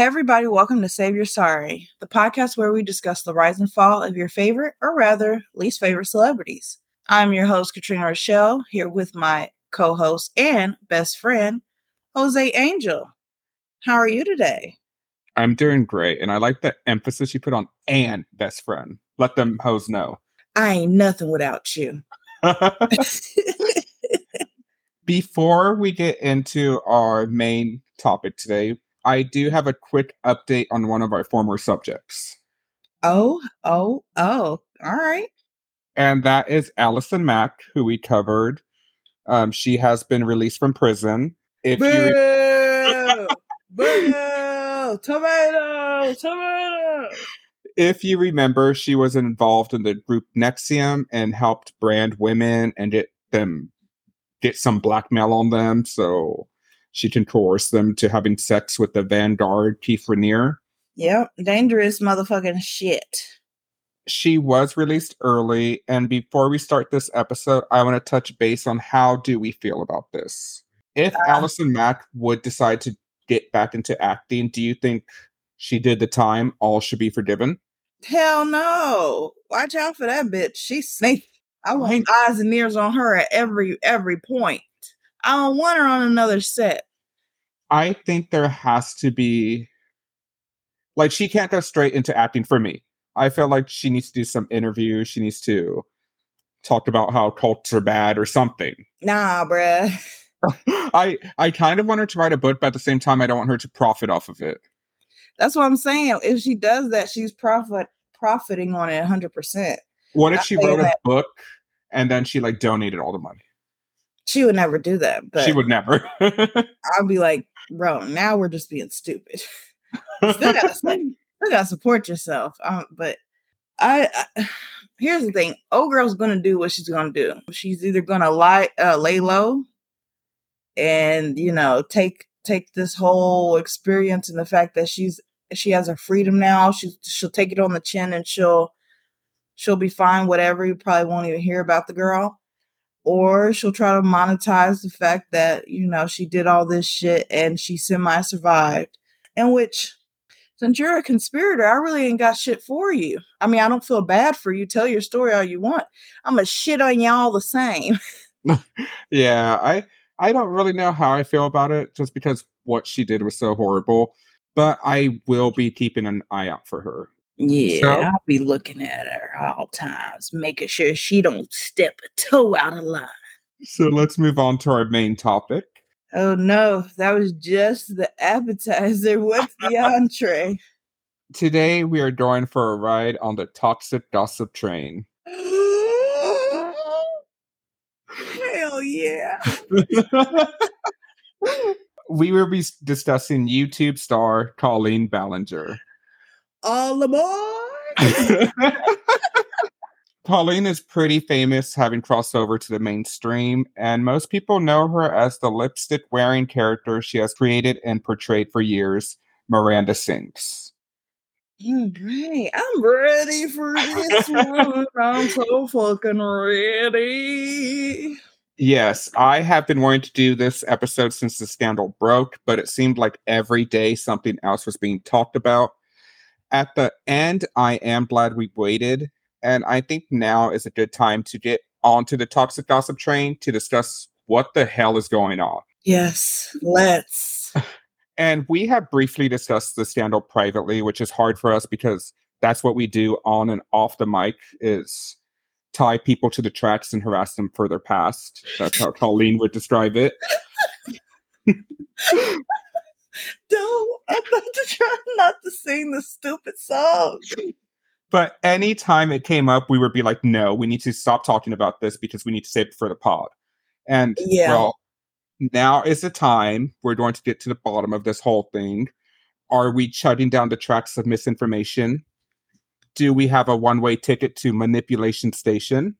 Hey, everybody, welcome to Save Your Sorry, the podcast where we discuss the rise and fall of your favorite, or rather, least favorite celebrities. I'm your host, Katrina Rochelle, here with my co host and best friend, Jose Angel. How are you today? I'm doing great. And I like the emphasis you put on and best friend. Let them hoes know. I ain't nothing without you. Before we get into our main topic today, I do have a quick update on one of our former subjects. Oh, oh, oh. All right. And that is Allison Mack, who we covered. Um, she has been released from prison. If Boo! you Boo! Tomato! Tomato! if you remember, she was involved in the group NXIVM and helped brand women and get them get some blackmail on them. So she can coerce them to having sex with the Vanguard Keith Raniere. Yep. Dangerous motherfucking shit. She was released early, and before we start this episode, I want to touch base on how do we feel about this. If Uh. Allison Mack would decide to get back into acting, do you think she did the time? All should be forgiven. Hell no. Watch out for that bitch. She's snake. I want eyes and ears on her at every every point. I don't want her on another set. I think there has to be like she can't go straight into acting for me. I feel like she needs to do some interviews. She needs to talk about how cults are bad or something. Nah, bruh. I I kind of want her to write a book, but at the same time, I don't want her to profit off of it. That's what I'm saying. If she does that, she's profit profiting on it 100%. What if I she wrote a book and then she like donated all the money? She would never do that. But she would never. I'll be like, bro, now we're just being stupid. still gotta still gotta support yourself. Um, but I, I here's the thing: old girl's gonna do what she's gonna do. She's either gonna lie, uh, lay low, and you know take take this whole experience and the fact that she's she has her freedom now. She she'll take it on the chin and she'll she'll be fine. Whatever you probably won't even hear about the girl. Or she'll try to monetize the fact that, you know, she did all this shit and she semi survived. In which since you're a conspirator, I really ain't got shit for you. I mean, I don't feel bad for you. Tell your story all you want. I'm a shit on y'all the same. yeah, I I don't really know how I feel about it, just because what she did was so horrible. But I will be keeping an eye out for her. Yeah, So- I'll be looking at her all times, making sure she don't step a toe out of line. So let's move on to our main topic. Oh no, that was just the appetizer. What's the entree? Today we are going for a ride on the toxic gossip train. Hell yeah. we will be discussing YouTube star Colleen Ballinger. All aboard. Colleen is pretty famous, having crossed over to the mainstream, and most people know her as the lipstick wearing character she has created and portrayed for years, Miranda Sings. Mm, All right, I'm ready for this one. I'm so fucking ready. Yes, I have been wanting to do this episode since the scandal broke, but it seemed like every day something else was being talked about. At the end, I am glad we waited, and I think now is a good time to get onto the toxic gossip train to discuss what the hell is going on. Yes, let's. And we have briefly discussed the scandal privately, which is hard for us because that's what we do on and off the mic is tie people to the tracks and harass them further past. That's how Colleen would describe it. Don't. I'm about to try not to sing the stupid song. But anytime it came up, we would be like, no, we need to stop talking about this because we need to save it for the pod. And Yeah. well, now is the time we're going to get to the bottom of this whole thing. Are we shutting down the tracks of misinformation? Do we have a one way ticket to manipulation station?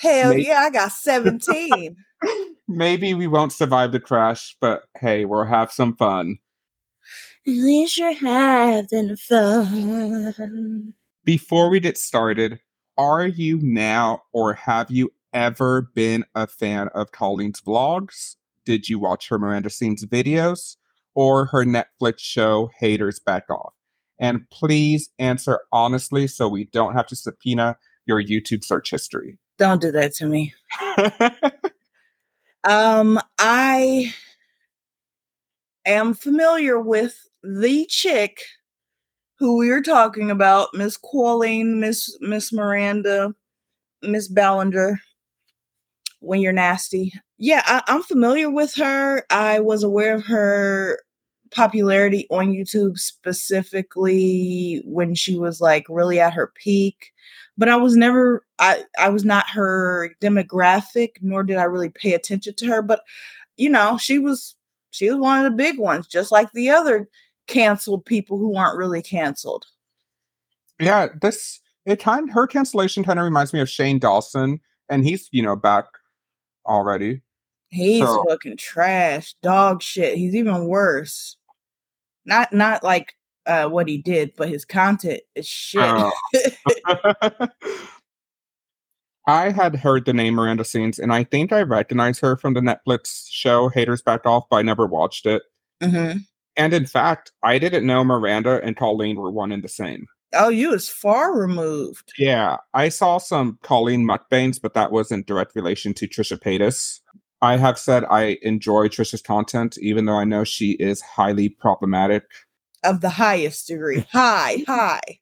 Hell Mate. yeah, I got 17. Maybe we won't survive the crash, but hey, we'll have some fun. At least you're having fun. Before we get started, are you now or have you ever been a fan of Colleen's vlogs? Did you watch her Miranda Sings videos? or her Netflix show Haters Back Off? And please answer honestly so we don't have to subpoena your YouTube search history. Don't do that to me. um, I am familiar with the chick who we are talking about, Miss Qualling, Miss Miss Miranda, Miss Ballinger. When you're nasty, yeah, I, I'm familiar with her. I was aware of her popularity on YouTube specifically when she was like really at her peak but I was never I I was not her demographic nor did I really pay attention to her but you know she was she was one of the big ones just like the other canceled people who aren't really canceled yeah this it kind her cancellation kind of reminds me of Shane Dawson and he's you know back already he's so. fucking trash dog shit he's even worse not not like uh, what he did, but his content is shit. Oh. I had heard the name Miranda Sings, and I think I recognize her from the Netflix show Haters Back Off, but I never watched it. Mm-hmm. And in fact, I didn't know Miranda and Colleen were one and the same. Oh, you was far removed. Yeah, I saw some Colleen mukbangs, but that was in direct relation to Trisha Paytas. I have said I enjoy Trisha's content, even though I know she is highly problematic of the highest degree. High, high.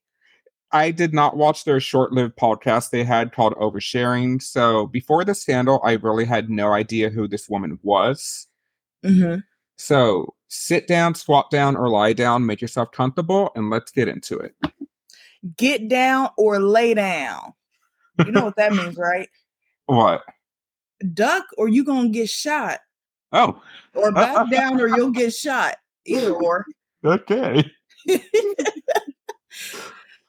I did not watch their short lived podcast they had called Oversharing. So before the scandal, I really had no idea who this woman was. Mm-hmm. So sit down, squat down, or lie down, make yourself comfortable, and let's get into it. Get down or lay down. You know what that means, right? What? Duck or you gonna get shot. Oh. Or back down or you'll get shot. Either or. Okay.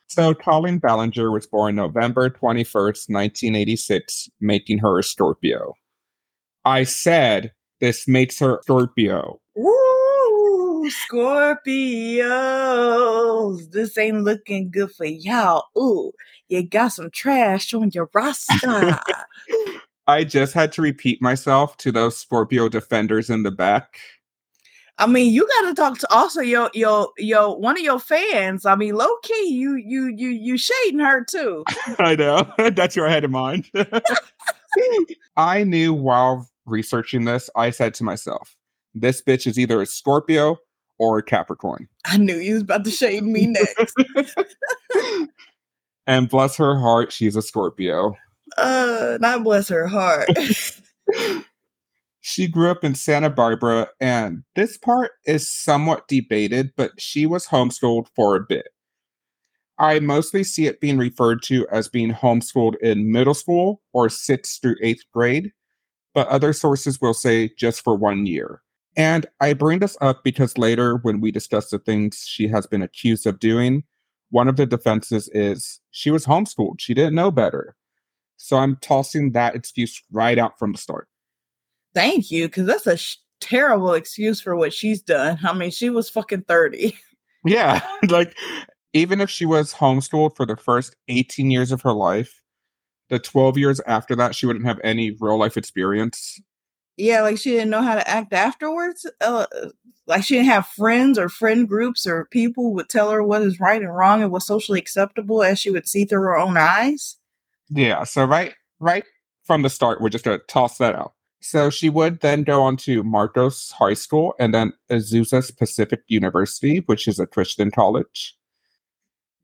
so Colleen Ballinger was born November 21st, 1986, making her a Scorpio. I said this makes her Scorpio. Ooh, Scorpios. This ain't looking good for y'all. Ooh, you got some trash on your roster. I just had to repeat myself to those Scorpio defenders in the back. I mean, you got to talk to also your your your one of your fans. I mean, low key, you you you you shading her too. I know that's your head in mind. I knew while researching this, I said to myself, "This bitch is either a Scorpio or a Capricorn." I knew you was about to shade me next. and bless her heart, she's a Scorpio. Uh, not bless her heart. She grew up in Santa Barbara, and this part is somewhat debated, but she was homeschooled for a bit. I mostly see it being referred to as being homeschooled in middle school or sixth through eighth grade, but other sources will say just for one year. And I bring this up because later, when we discuss the things she has been accused of doing, one of the defenses is she was homeschooled. She didn't know better. So I'm tossing that excuse right out from the start thank you because that's a sh- terrible excuse for what she's done. I mean, she was fucking 30. Yeah. like, even if she was homeschooled for the first 18 years of her life, the 12 years after that, she wouldn't have any real life experience. Yeah, like she didn't know how to act afterwards. Uh, like she didn't have friends or friend groups or people would tell her what is right and wrong and what's socially acceptable as she would see through her own eyes. Yeah, so right right from the start, we're just gonna toss that out. So she would then go on to Marcos High School and then Azusa Pacific University, which is a Christian college.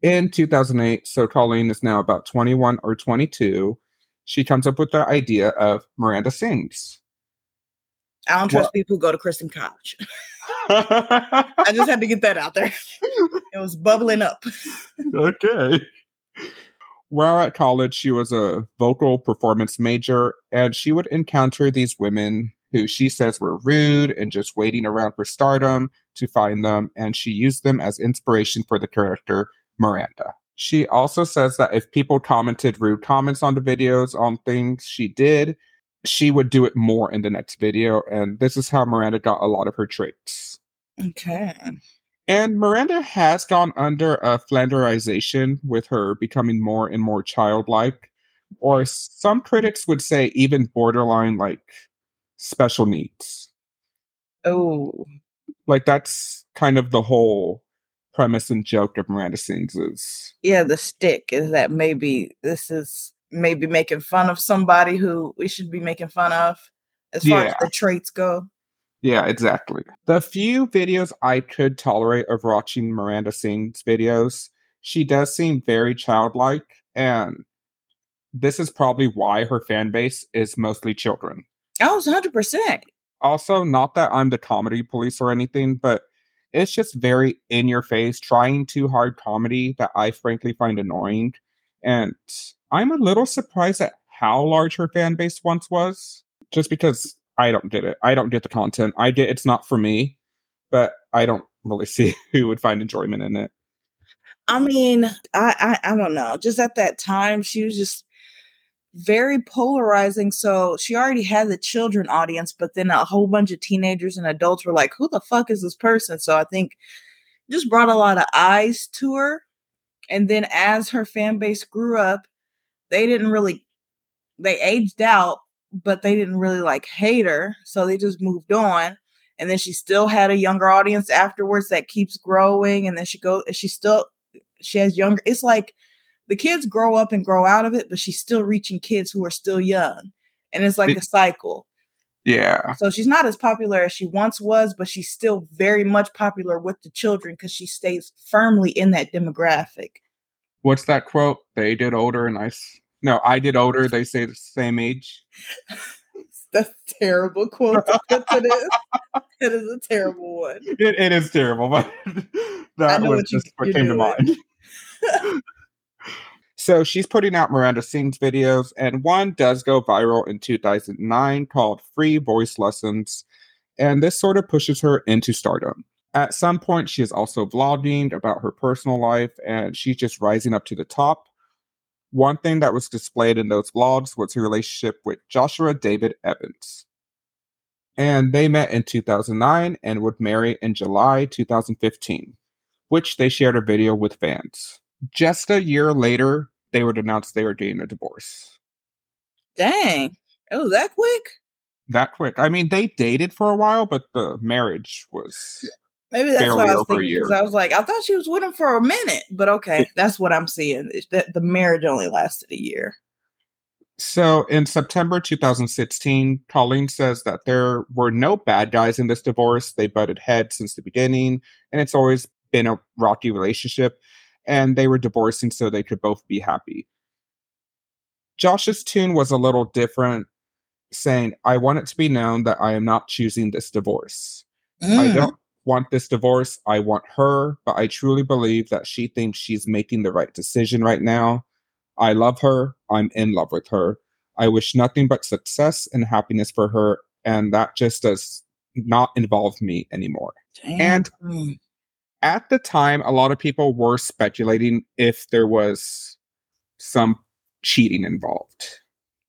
In 2008, so Colleen is now about 21 or 22, she comes up with the idea of Miranda Sings. I don't trust well, people who go to Christian college. I just had to get that out there. It was bubbling up. okay. While at college, she was a vocal performance major, and she would encounter these women who she says were rude and just waiting around for stardom to find them, and she used them as inspiration for the character Miranda. She also says that if people commented rude comments on the videos on things she did, she would do it more in the next video, and this is how Miranda got a lot of her traits. Okay. And Miranda has gone under a flanderization with her becoming more and more childlike, or some critics would say even borderline like special needs. Oh, Like that's kind of the whole premise and joke of Miranda Sings is Yeah, the stick is that maybe this is maybe making fun of somebody who we should be making fun of as far as the traits go. Yeah, exactly. The few videos I could tolerate of watching Miranda Sings videos, she does seem very childlike, and this is probably why her fan base is mostly children. I was 100%. Also, not that I'm the comedy police or anything, but it's just very in your face, trying too hard comedy that I frankly find annoying. And I'm a little surprised at how large her fan base once was, just because I don't get it. I don't get the content. I get it's not for me, but I don't really see who would find enjoyment in it. I mean, I, I I don't know. Just at that time, she was just very polarizing. So she already had the children audience, but then a whole bunch of teenagers and adults were like, "Who the fuck is this person?" So I think just brought a lot of eyes to her. And then as her fan base grew up, they didn't really they aged out, but they didn't really like hate her, so they just moved on. And then she still had a younger audience afterwards that keeps growing, and then she go she still she has younger. It's like the kids grow up and grow out of it, but she's still reaching kids who are still young, and it's like It- a cycle. Yeah. So she's not as popular as she once was, but she's still very much popular with the children because she stays firmly in that demographic. What's that quote? They did older and I no, I did older, they say the same age. That's a terrible quote. to put to this. It is a terrible one. It, it is terrible, but that was what just what you're came to mind. so she's putting out Miranda Sings videos, and one does go viral in 2009 called Free Voice Lessons, and this sort of pushes her into stardom. At some point, she is also vlogging about her personal life, and she's just rising up to the top. One thing that was displayed in those vlogs was her relationship with Joshua David Evans. And they met in 2009 and would marry in July 2015, which they shared a video with fans. Just a year later, they would announce they were getting a divorce. Dang. It was that quick? That quick. I mean, they dated for a while, but the marriage was. Maybe that's Barely what I was thinking. Because. I was like, I thought she was with him for a minute. But okay, that's what I'm seeing. is That the marriage only lasted a year. So in September 2016, Colleen says that there were no bad guys in this divorce. They butted heads since the beginning, and it's always been a rocky relationship. And they were divorcing so they could both be happy. Josh's tune was a little different, saying, I want it to be known that I am not choosing this divorce. I Mm. don't want this divorce. I want her, but I truly believe that she thinks she's making the right decision right now. I love her. I'm in love with her. I wish nothing but success and happiness for her, and that just does not involve me anymore. And at the time, a lot of people were speculating if there was some cheating involved.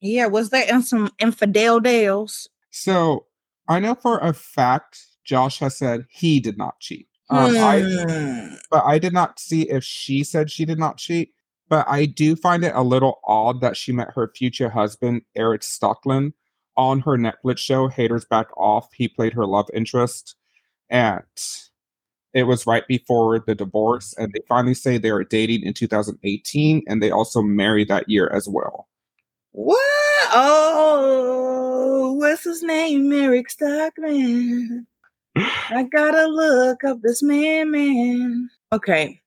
yeah, was there in some infidel deals? So I know for a fact Josh has said he did not cheat. Um, I, Hmm. but I did not see if she said she did not cheat. But I do find it a little odd that she met her future husband, Erik Stocklin, on her Netflix show, Haters Back Off. He played her love interest. And it was right before the divorce. And they finally say they were dating in 2018. And they also married that year as well. What? Oh, what's his name? Eric Stockman. I gotta look up this man, man. Okay.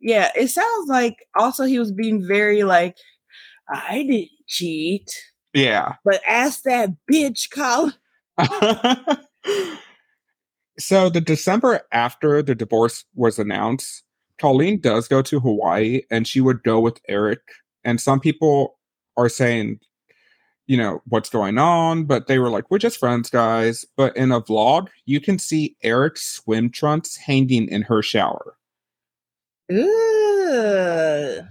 Yeah, it sounds like also he was being very like, I didn't cheat, Yeah. but ask that bitch, Colin. so the December after the divorce was announced, Colleen does go to Hawaii and she would go with Erik. And some people are saying, you know, what's going on? But they were like, we're just friends, guys. But in a vlog, you can see Erik's swim trunks hanging in her shower. Ugh.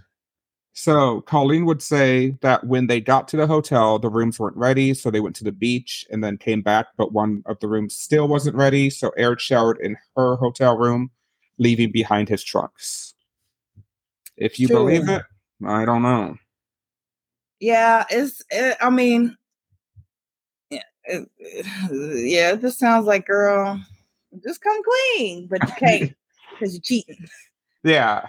So Colleen would say that when they got to the hotel, the rooms weren't ready, so they went to the beach and then came back, but one of the rooms still wasn't ready, so Eric showered in her hotel room, leaving behind his trunks. If you believe it, I don't know. Yeah, it's. It, I mean, yeah, it, it- yeah. This sounds like, girl, Just come clean, but you can't because you're cheating. Yeah.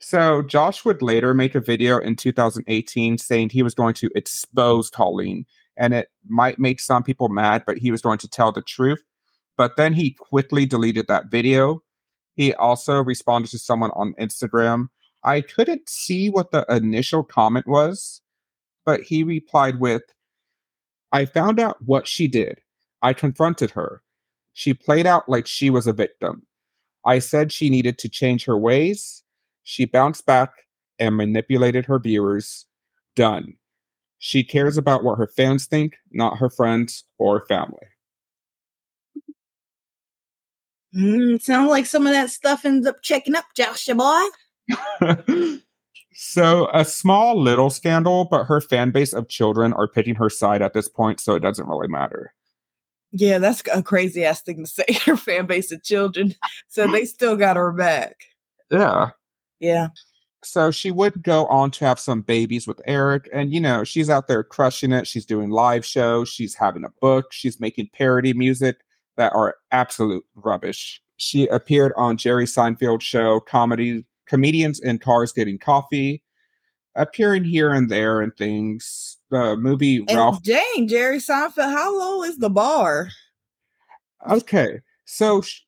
So Josh would later make a video in 2018 saying he was going to expose Colleen, and it might make some people mad, but he was going to tell the truth. But then he quickly deleted that video. He also responded to someone on Instagram. I couldn't see what the initial comment was, but he replied with, I found out what she did. I confronted her. She played out like she was a victim. I said she needed to change her ways. She bounced back and manipulated her viewers. Done. She cares about what her fans think, not her friends or family. Mm, sounds like some of that stuff ends up checking up, Joshua boy. so a small little scandal, but her fan base of children are picking her side at this point, so it doesn't really matter. Yeah, that's a crazy ass thing to say. Her fan base of children, so they still got her back. Yeah. Yeah. So she would go on to have some babies with Erik, and you know, she's out there crushing it. She's doing live shows, she's having a book, she's making parody music that are absolute rubbish. She appeared on Jerry Seinfeld show, comedy comedians in cars getting coffee, appearing here and there and things. The movie And Ralph. Jane, Jerry Seinfeld, how low is the bar? Okay, so sh-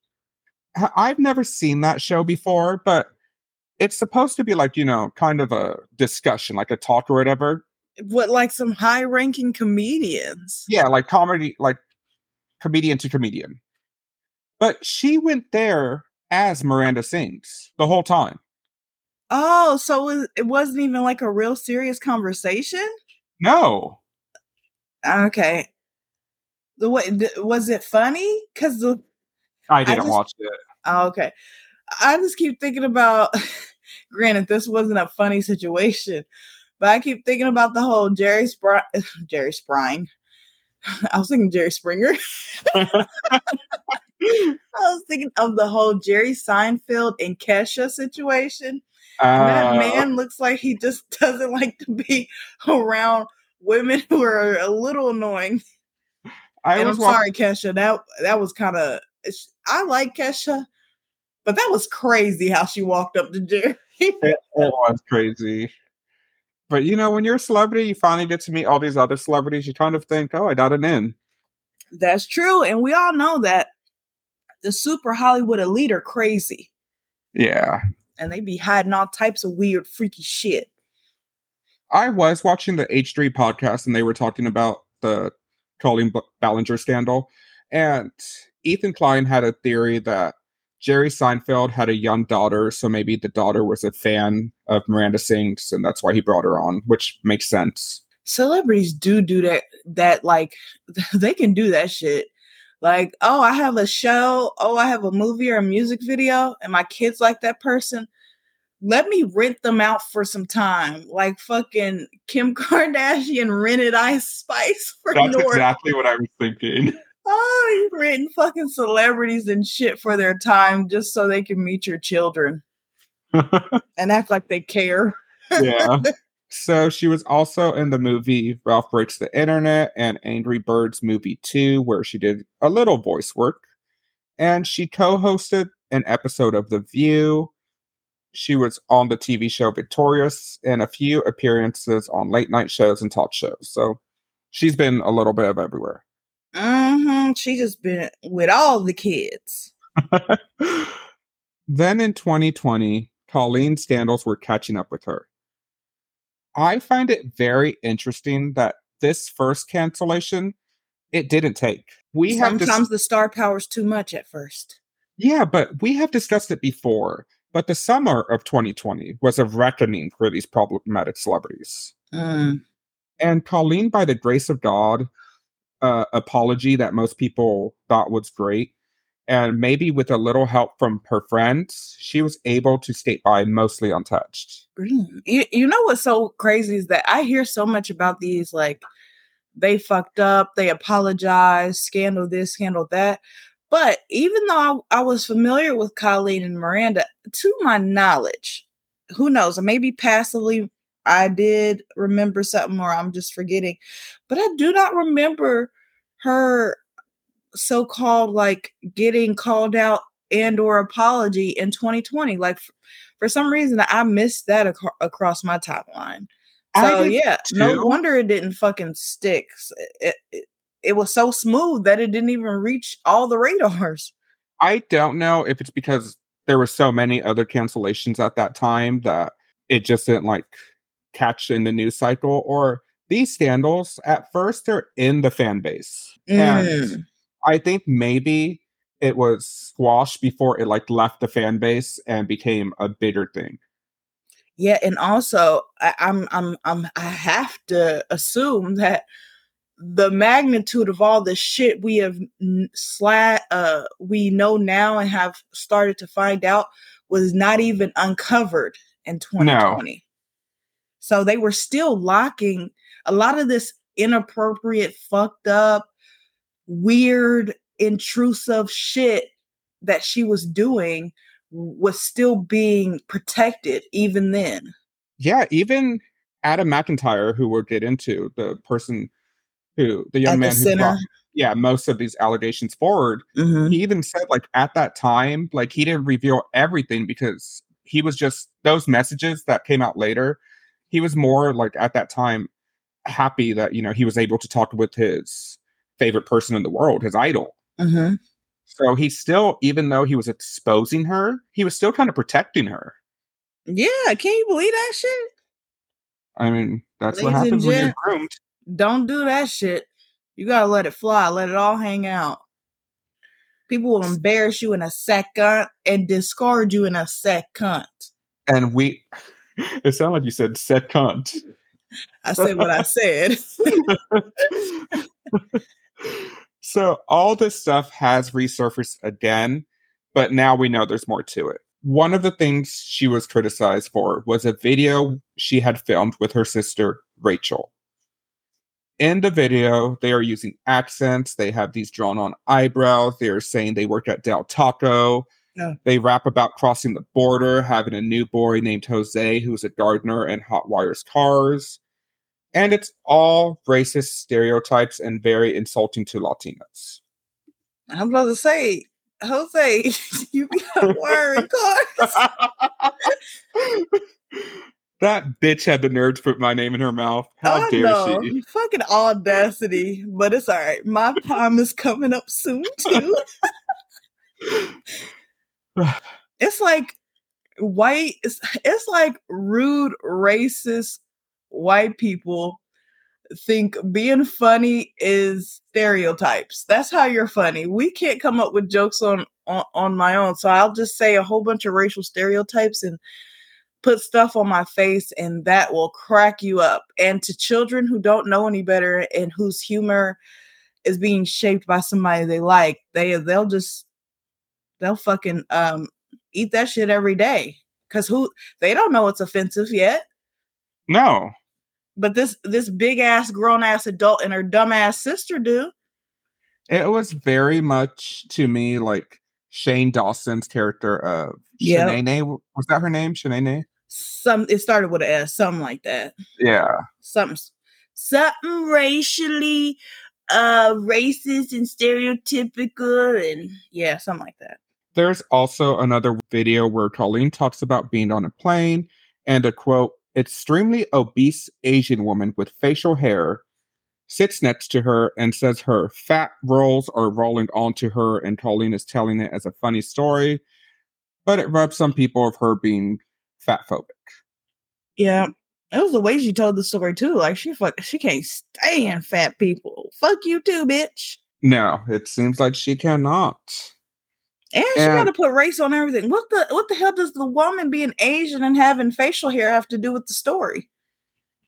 I've never seen that show before, but it's supposed to be like you know, kind of a discussion, like a talk or whatever. What, like some high ranking comedians? Yeah, like comedy, like comedian to comedian. But she went there as Miranda sings the whole time. Oh, so it- it wasn't even like a real serious conversation? No, Okay. The way th- was it funny? Because the I didn't just- watch it. oh, okay, I just keep thinking about. granted, this wasn't a funny situation, but I keep thinking about the whole Jerry Spr- Jerry Sprine. I was thinking Jerry Springer. I was thinking of the whole Jerry Seinfeld and Kesha situation. That Uh, man looks like he just doesn't like to be around women who are a little annoying. I and was I'm sorry, Kesha. That that was kind of. I like Kesha, but that was crazy how she walked up to Jerry. It, it was crazy. But you know, when you're a celebrity, you finally get to meet all these other celebrities. You kind of think, "Oh, I got an in." That's true, and we all know that the super Hollywood elite are crazy, Yeah, and they be hiding all types of weird, freaky shit. I was watching the H3 podcast, and they were talking about the Colleen Ballinger scandal, and Ethan Klein had a theory that Jerry Seinfeld had a young daughter, so maybe the daughter was a fan of Miranda Sings, and that's why he brought her on, which makes sense. celebrities do do that that like they can do that shit like oh i have a show oh i have a movie or a music video and my kids like that person let me rent them out for some time like fucking kim kardashian rented ice spice for That's North. exactly what I was thinking. oh you renting fucking celebrities and shit for their time just so they can meet your children and act like they care yeah. So she was also in the movie Ralph Breaks the Internet and Angry Birds movie 2, where she did a little voice work. And she co hosted an episode of The View. She was on the TV show Victorious and a few appearances on late night shows and talk shows. So she's been a little bit of everywhere. Mm-hmm. she just been with all the kids then in 2020, Colleen scandals were catching up with her. I find it very interesting that this first cancellation, it didn't take. We have Sometimes dis- the star power's too much at first. yeah, but we have discussed it before. But the summer of 2020 was a reckoning for these problematic celebrities. Mm. And Colleen, by the grace of God, uh, apology that most people thought was great, and maybe with a little help from her friends, she was able to skate by mostly untouched. You, you know what's so crazy is that I hear so much about these like they fucked up, they apologized, scandal this, scandal that. But even though I, I was familiar with Colleen and Miranda, to my knowledge, who knows, maybe passively I did remember something or I'm just forgetting, but I do not remember her so-called like getting called out and or apology in 2020 like f- for some reason i missed that ac- across my timeline so yeah no wonder it didn't fucking stick it, it, it was so smooth that it didn't even reach all the radars I don't know if it's because there were so many other cancellations at that time that it just didn't like catch in the news cycle or these scandals at first they're in the fan base. And Mm. I think maybe it was squashed before it like left the fan base and became a bigger thing. Yeah, and also I, I'm I'm I'm I have to assume that the magnitude of all the shit we have n- sla uh we know now and have started to find out was not even uncovered in 2020. So they were still locking a lot of this inappropriate, fucked up, weird, intrusive shit that she was doing was still being protected even then. Yeah, even Adam McIntyre, who we'll get into, the person who the young At the man who brought yeah, most of these allegations forward, Mhm. he even said like at that time like he didn't reveal everything because he was just those messages that came out later he was more like at that time happy that you know he was able to talk with his favorite person in the world his idol Mhm. so he still even though he was exposing her he was still kind of protecting her Yeah, can you believe that shit? i mean that's what Ladies and happens when you're groomed Don't do that shit. You gotta let it fly, let it all hang out. People will embarrass you in a second and discard you in a second. and we it sounded like you said set cunt I said what I said. so all this stuff has resurfaced again, but now we know there's more to it. One of the things she was criticized for was a video she had filmed with her sister, Rachel. In the video, they are using accents. They have these drawn on eyebrows. They are saying they work at Del Taco. Yeah. They rap about crossing the border, having a new boy named Jose who's a gardener and hot wires cars. And it's all racist stereotypes and very insulting to Latinos. I'm about to say, Jose, you out wiring cars. that bitch had the nerve to put my name in her mouth. How I dare know. she? Fucking audacity. But it's all right. My time is coming up soon too. it's like white it's, it's like rude racist white people think being funny is stereotypes. That's how you're funny. We can't come up with jokes on on, on my own. So i'll just say a whole bunch of racial stereotypes and put stuff on my face and that will crack you up. And to children who don't know any better and whose humor is being shaped by somebody they like they they'll just they'll fucking um eat that shit every day. Because who they don't know it's offensive yet. No. But this this big ass grown ass adult and her dumb ass sister do It was very much to me like Shane Dawson's character of Yep. Shanae. Was that her name? Shanae? some it started with an s something like that Yeah. something something racially uh racist and stereotypical and yeah something like that There's also another video where Colleen talks about being on a plane and a quote, extremely obese Asian woman with facial hair sits next to her and says her fat rolls are rolling onto her, and Colleen is telling it as a funny story, but it rubs some people of her being fat phobic. yeah it was the way she told the story too like she fuck she can't stand fat people fuck you too bitch No, it seems like she cannot. And she got to put race on everything. What the what the hell does the woman being Asian and having facial hair have to do with the story?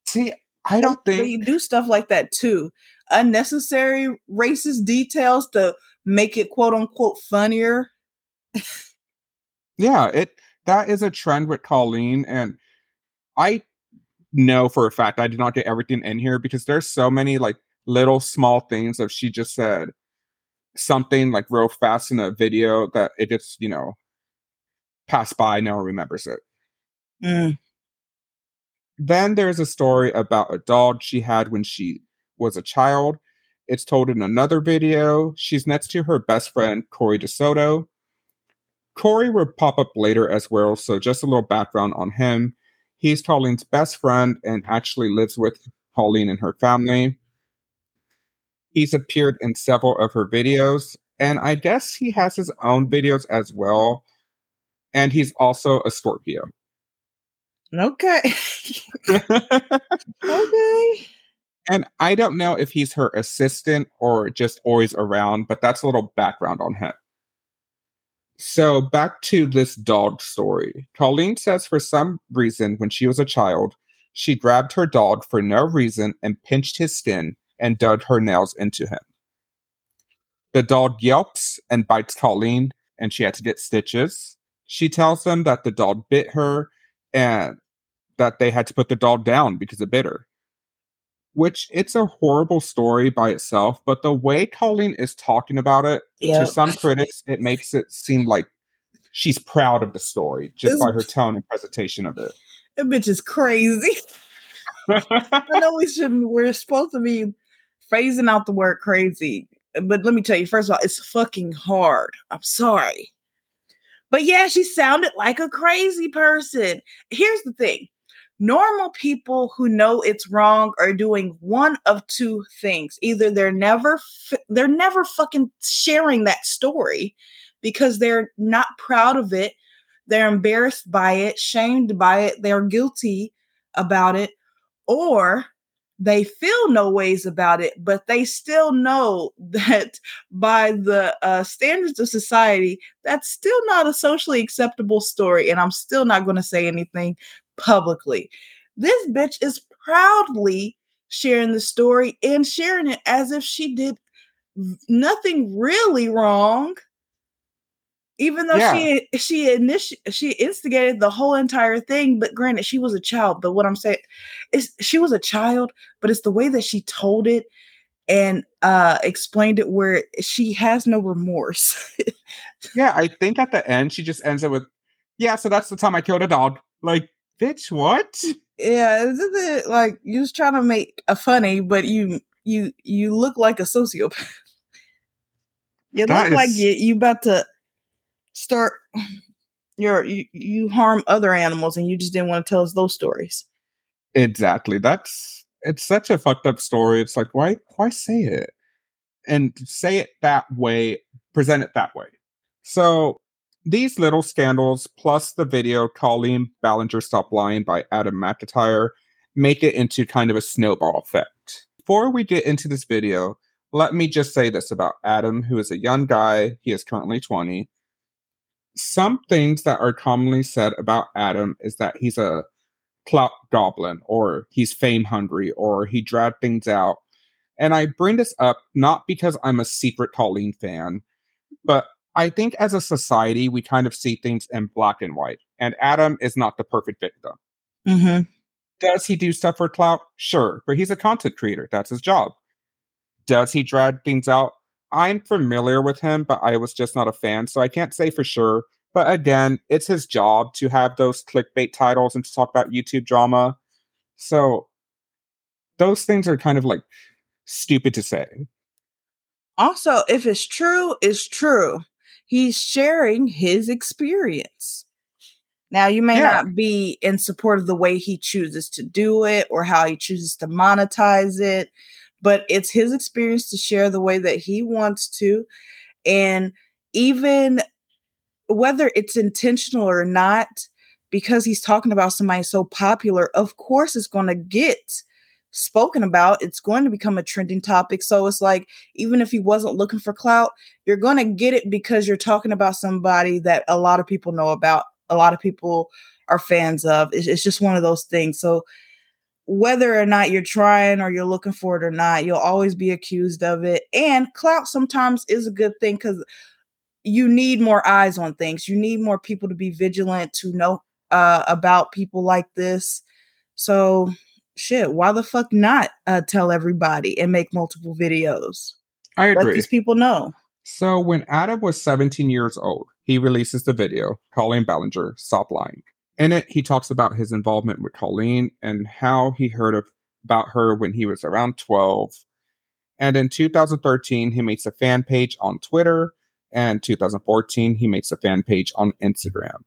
See, I don't They think do stuff like that too. Unnecessary racist details to make it quote unquote funnier. yeah, it that is a trend with Colleen, and I know for a fact I did not get everything in here because there's so many like little small things that she just said something like real fast in a video that it just you know passed by, no one remembers it. Mm. Then there's a story about a dog she had when she was a child, It's told in another video. She's next to her best friend, Corey DeSoto. Corey will pop up later as well, so just a little background on him. He's Colleen's best friend and actually lives with Colleen and her family. He's appeared in several of her videos, and I guess he has his own videos as well. And he's also a Scorpio. Okay. okay. And I don't know if he's her assistant or just always around, but that's a little background on him. So back to this dog story. Colleen says for some reason, when she was a child, she grabbed her dog for no reason and pinched his skin and dug her nails into him. The dog yelps and bites Colleen, and she had to get stitches. She tells them that the dog bit her and that they had to put the dog down because it bit her. Which it's a horrible story by itself, but the way Colleen is talking about it, Yep. to some critics, it makes it seem like she's proud of the story just This- by her tone and presentation of it. That bitch is crazy. I know we shouldn't. We're supposed to be phasing out the word crazy, but let me tell you. First of all, it's fucking hard. I'm sorry, but yeah, she sounded like a crazy person. Here's the thing: normal people who know it's wrong are doing one of two things. Either they're never they're never fucking sharing that story because they're not proud of it. They're embarrassed by it, shamed by it, they're guilty about it, or they feel no ways about it, but they still know that by the uh, standards of society, that's still not a socially acceptable story. And I'm still not going to say anything publicly. This bitch is proudly sharing the story and sharing it as if she did nothing really wrong. Even though she she initi- she instigated the whole entire thing, but granted, she was a child. But what I'm saying is, she was a child, but it's the way that she told it and uh explained it where she has no remorse. yeah, I think at the end she just ends it with, "Yeah, so that's the time I killed a dog." Like, bitch, what? yeah, just that, like you was trying to make a funny, but you you you look like a sociopath. you That look like is- you you about to start your you, you harm other animals and you just didn't want to tell us those stories. Exactly. That's it's such a fucked up story. It's like, why why say it? And say it that way, present it that way. So these little scandals plus the video Colleen Ballinger Stop Lying by Adam McIntyre make it into kind of a snowball effect. Before we get into this video, let me just say this about Adam, who is a young guy. He is currently 20. Some things that are commonly said about Adam is that he's a clout goblin or he's fame hungry or he dragged things out. And I bring this up not because I'm a secret Colleen fan, but I think as a society, we kind of see things in black and white. And Adam is not the perfect victim. Mm-hmm. Does he do stuff for clout? Sure, but he's a content creator. That's his job. Does he drag things out? I'm familiar with him, but I was just not a fan, so I can't say for sure. But again, it's his job to have those clickbait titles and to talk about YouTube drama. So those things are kind of like stupid to say. Also, if it's true, it's true. He's sharing his experience. Now, you may Yeah. not be in support of the way he chooses to do it or how he chooses to monetize it, but it's his experience to share the way that he wants to. And even whether it's intentional or not, because he's talking about somebody so popular, of course it's going to get spoken about. It's going to become a trending topic. So it's like, even if he wasn't looking for clout, you're going to get it because you're talking about somebody that a lot of people know about, a lot of people are fans of. It's, it's just one of those things. So whether or not you're trying or you're looking for it or not, you'll always be accused of it. And clout sometimes is a good thing because you need more eyes on things. You need more people to be vigilant to know uh, about people like this. So shit, why the fuck not uh, tell everybody and make multiple videos? I agree. Let these people know. So when Adam was 17 years old, he releases the video, Colleen Ballinger, Stop Lying. In it, he talks about his involvement with Colleen and how he heard of, about her when he was around 12. And in 2013, he makes a fan page on Twitter. And 2014, he makes a fan page on Instagram.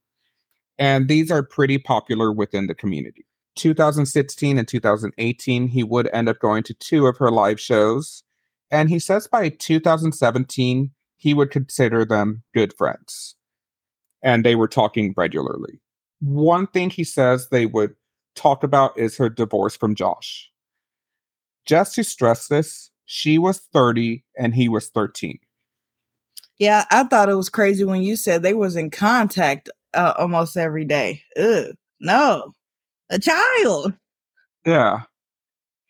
And these are pretty popular within the community. 2016 and 2018, he would end up going to two of her live shows. And he says by 2017, he would consider them good friends. And they were talking regularly. One thing he says they would talk about is her divorce from Josh. Just to stress this, she was 30 and he was 13. Yeah, I thought it was crazy when you said they was in contact uh, almost every day. Ugh, no, a child. Yeah.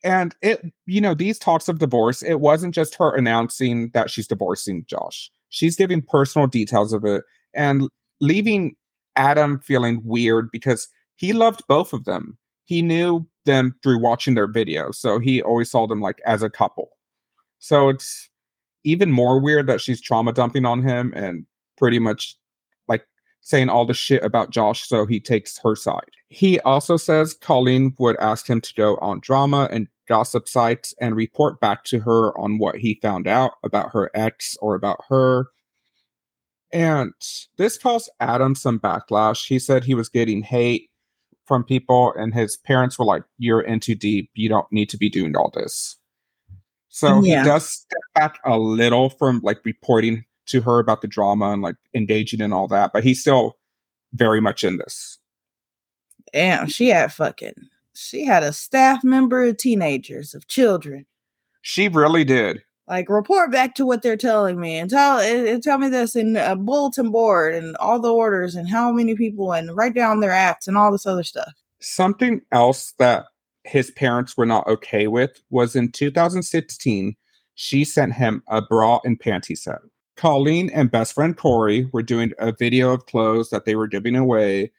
And it, you know, these talks of divorce, it wasn't just her announcing that she's divorcing Josh. She's giving personal details of it and leaving Adam feeling weird because he loved both of them. He knew them through watching their videos. So he always saw them like as a couple. So it's even more weird that she's trauma dumping on him and pretty much like saying all the shit about Josh so he takes her side. He also says Colleen would ask him to go on drama and gossip sites and report back to her on what he found out about her ex or about her. And this caused Adam some backlash. He said he was getting hate from people, and his parents were like, You're in too deep. You don't need to be doing all this. So yeah. he does step back a little from like reporting to her about the drama and like engaging in all that, but he's still very much in this. Damn, she had fucking she had a staff member of teenagers, of children. She really did. Like report back to what they're telling me and tell and tell me this in a bulletin board and all the orders and how many people and write down their acts and all this other stuff. Something else that his parents were not okay with was in 2016, she sent him a bra and panty set. Colleen and best friend Corey were doing a video of clothes that they were giving away,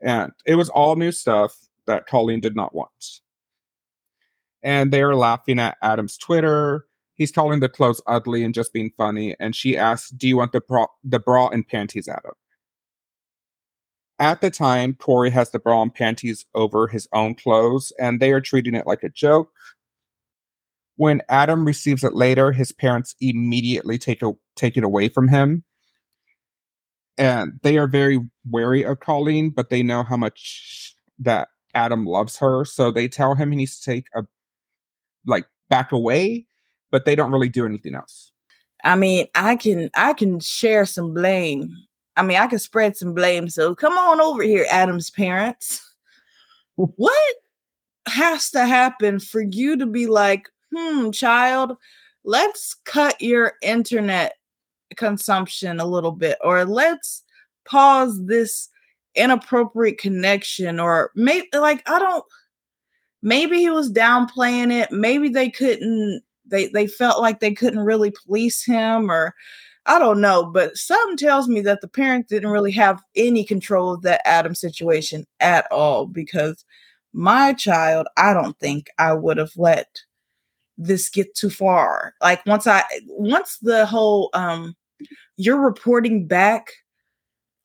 and it was all new stuff that Colleen did not want. And they were laughing at Adam's Twitter. He's calling the clothes ugly and just being funny. And she asks, Do you want the bra, the bra and panties, Adam? At the time, Corey has the bra and panties over his own clothes, and they are treating it like a joke. When Adam receives it later, his parents immediately take, a, take it away from him. And they are very wary of Colleen, but they know how much that Adam loves her. So they tell him he needs to take a, like, back away, but they don't really do anything else. I mean, I can I can share some blame I mean, I can spread some blame. So come on over here, Adam's parents. what has to happen for you to be like, hmm, child, let's cut your internet consumption a little bit, or let's pause this inappropriate connection, or maybe like I don't maybe he was downplaying it, maybe they couldn't they they felt like they couldn't really police him or I don't know, but something tells me that the parents didn't really have any control of that Adam situation at all because my child, I don't think I would have let this get too far. Like once I once the whole um you're reporting back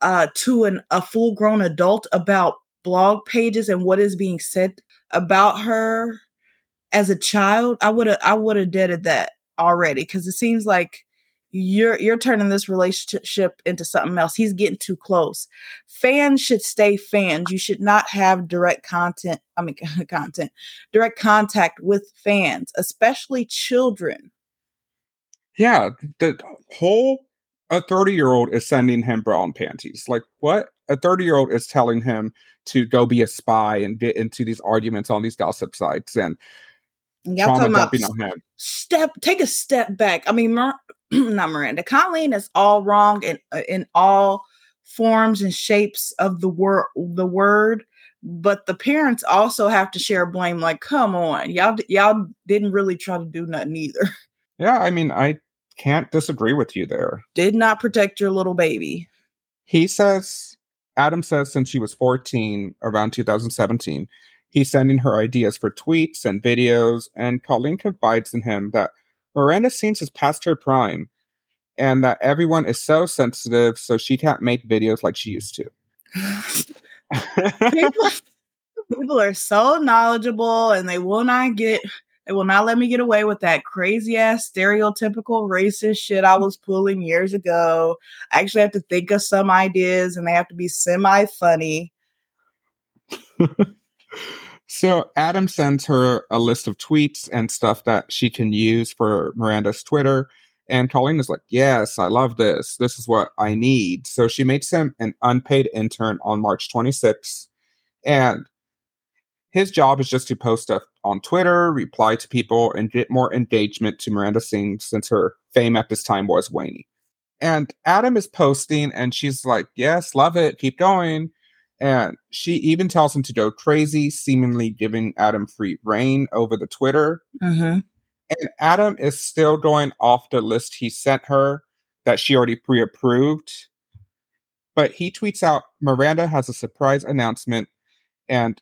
uh to an a full grown adult about blog pages and what is being said about her as a child, I would have I would have deaded that already because it seems like you're you're turning this relationship into something else. He's getting too close. Fans should stay fans. You should not have direct content i mean content direct contact with fans especially children. Yeah the whole a 30 year old is sending him brown panties. Like what? A 30 year old is telling him to go be a spy and get into these arguments on these gossip sites and Y'all talking about step take a step back. I mean, Mer- not Miranda. Colleen is all wrong in uh, in all forms and shapes of the word the word but the parents also have to share blame like come on y'all y'all didn't really try to do nothing either yeah i mean i can't disagree with you there did not protect your little baby he says adam says since she was 14 around 2017 he's sending her ideas for tweets and videos and colleen confides in him that Miranda Sings has passed her prime and that everyone is so sensitive, so she can't make videos like she used to. people, people are so knowledgeable and they will not get They will not let me get away with that crazy ass stereotypical racist shit I was pulling years ago. I actually have to think of some ideas and they have to be semi funny. so Adam sends her a list of tweets and stuff that she can use for Miranda's Twitter. And Colleen is like, Yes, I love this. This is what I need. So she makes him an unpaid intern on March 26th. And his job is just to post stuff on Twitter, reply to people, and get more engagement to Miranda Sings since her fame at this time was waning. And Adam is posting, and she's like, Yes, love it, keep going. And she even tells him to go crazy, seemingly giving Adam free rein over the Twitter. Mm-hmm. And Adam is still going off the list he sent her that she already pre approved. But he tweets out Miranda has a surprise announcement. And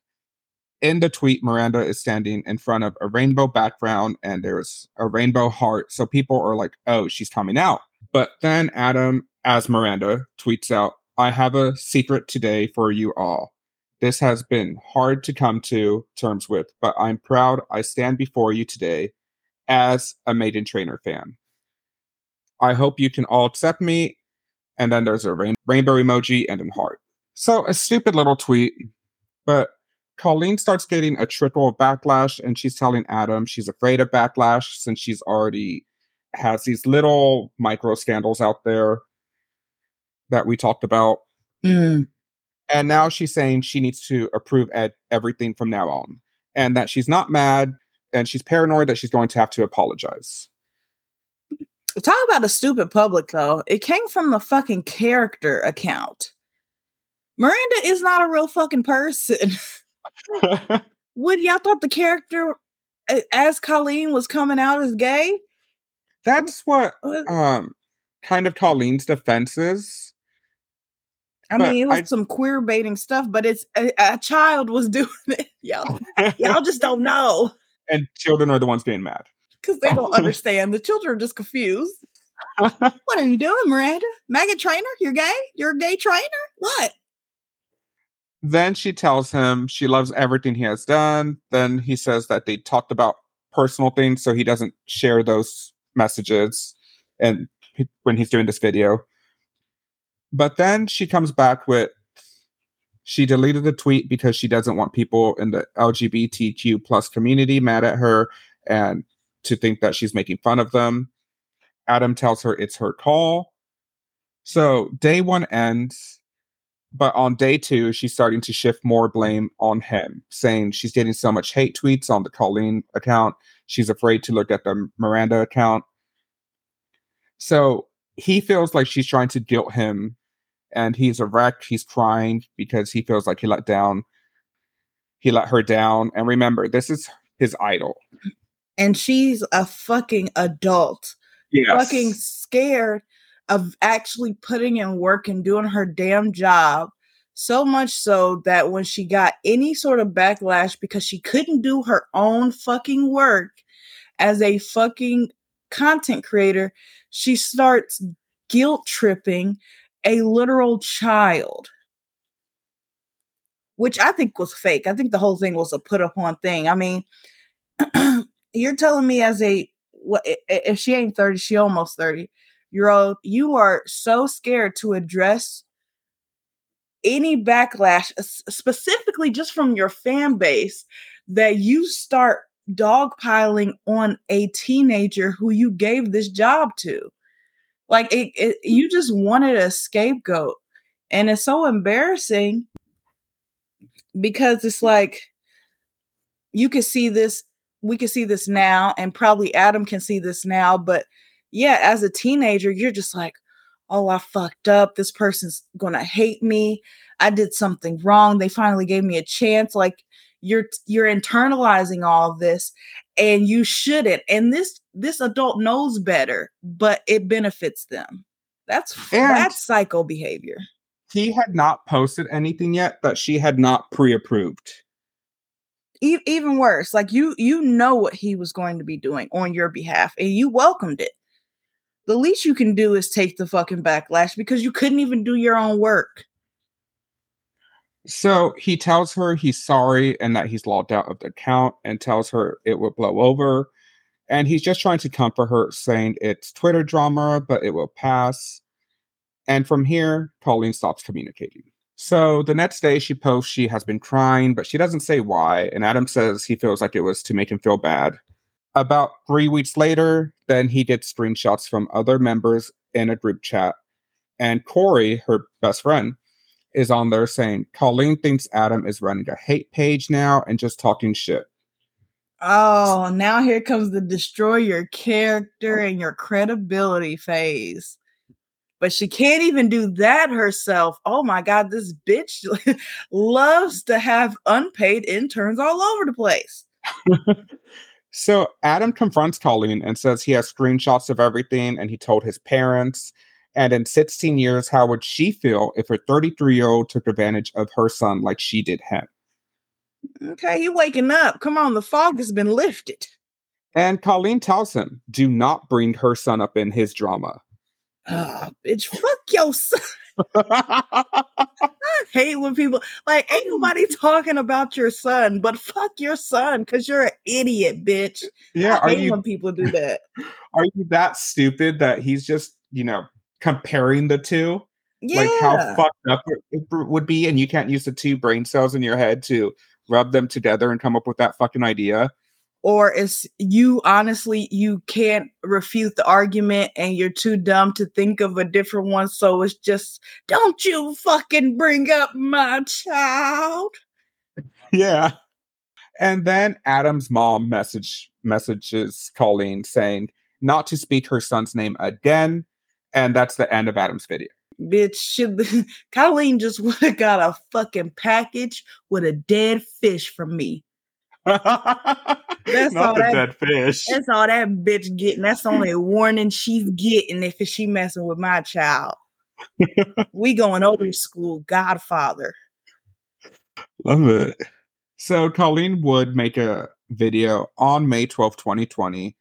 in the tweet, Miranda is standing in front of a rainbow background and there's a rainbow heart. So people are like, oh, she's coming out. But then Adam, as Miranda, tweets out, I have a secret today for you all. This has been hard to come to terms with, but I'm proud I stand before you today as a Meghan Trainor fan. I hope you can all accept me. And then there's a rain- rainbow emoji and a heart. So a stupid little tweet, but Colleen starts getting a trickle of backlash, and she's telling Adam she's afraid of backlash since she's already has these little micro scandals out there that we talked about. Mm. And now she's saying she needs to approve ed- everything from now on, and that she's not mad, and she's paranoid that she's going to have to apologize. Talk about a stupid public, though. It came from the fucking character account. Miranda is not a real fucking person. Would y'all thought the character as Colleen was coming out as gay? That's what um kind of Colleen's defense is. I mean, it was I, some queer baiting stuff, but it's a, a child was doing it. Y'all, y'all just don't know. And children are the ones getting mad because they don't understand. The children are just confused. what are you doing, Miranda? Meghan Trainor? You're gay? You're a gay trainer? What? Then she tells him she loves everything he has done. Then he says that they talked about personal things, so he doesn't share those messages and when he's doing this video. But then she comes back with she deleted the tweet because she doesn't want people in the LGBTQ plus community mad at her and to think that she's making fun of them. Adam tells her it's her call. So day one ends but on day two, she's starting to shift more blame on him, saying she's getting so much hate tweets on the Colleen account. She's afraid to look at the Miranda account. So he feels like she's trying to guilt him and he's a wreck. He's crying because he feels like he let down, he let her down. And remember, this is his idol. And she's a fucking adult. Yes. Fucking scared of actually putting in work and doing her damn job. So much so that when she got any sort of backlash because she couldn't do her own fucking work as a fucking content creator, she starts guilt tripping a literal child. Which I think was fake. I think the whole thing was a put upon thing. I mean, you're telling me as a if she ain't 30, she almost 30 year old, you are so scared to address any backlash, uh, specifically just from your fan base, that you start dogpiling on a teenager who you gave this job to. Like it, it, you just wanted a scapegoat. And it's so embarrassing because it's like you can see this, we can see this now, and probably Adam can see this now, but yeah, as a teenager, you're just like, oh, I fucked up. This person's gonna hate me. I did something wrong. They finally gave me a chance. Like you're you're internalizing all this and you shouldn't. And this this adult knows better, but it benefits them. That's and that's psycho behavior. He had not posted anything yet that she had not pre-approved. E- even worse, like you you know what he was going to be doing on your behalf and you welcomed it the least you can do is take the fucking backlash because you couldn't even do your own work. So he tells her he's sorry and that he's logged out of the account and tells her it will blow over. And he's just trying to comfort her, saying it's Twitter drama, but it will pass. And from here, Colleen stops communicating. So the next day, she posts she has been crying, but she doesn't say why. And Adam says he feels like it was to make him feel bad. About three weeks later, then he gets screenshots from other members in a group chat. And Corey, her best friend, is on there saying Colleen thinks Adam is running a hate page now and just talking shit. Oh, now here comes the destroy your character oh. and your credibility phase. But she can't even do that herself. Oh my God, this bitch loves to have unpaid interns all over the place. so Adam confronts Colleen and says he has screenshots of everything and he told his parents. And in 16 years, how would she feel if her 33 year old took advantage of her son like she did him? Okay, you waking up. Come on, the fog has been lifted. And Colleen tells him, do not bring her son up in his drama. Oh, bitch, fuck your son. I hate when people like ain't mm. nobody talking about your son, but fuck your son because you're an idiot, bitch. Yeah, I hate you, when people do that. Are you that stupid that he's just you know comparing the two? Yeah. Like how fucked up it would be, and you can't use the two brain cells in your head to rub them together and come up with that fucking idea. Or is you honestly you can't refute the argument and you're too dumb to think of a different one. So it's just don't you fucking bring up my child. Yeah. And then adam's mom message messages colleen saying not to speak her son's name again. And that's the end of adam's video bitch should colleen just would have got a fucking package with a dead fish from me that's Not all the that, dead fish. That's all that bitch getting. That's only a warning she's getting if she messing with my child. we going old school Godfather. Love it. So Colleen would make a video on May 12, 2020,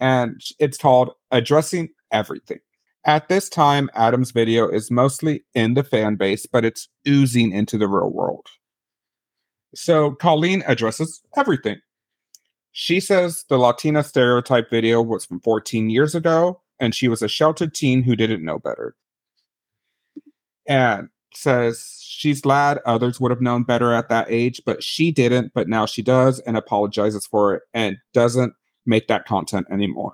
and it's called Addressing Everything. At this time, Adam's video is mostly in the fan base, but it's oozing into the real world. So Colleen addresses everything. She says the Latina stereotype video was from 14 years ago, and she was a sheltered teen who didn't know better. And says she's glad others would have known better at that age, but she didn't, but now she does and apologizes for it and doesn't make that content anymore.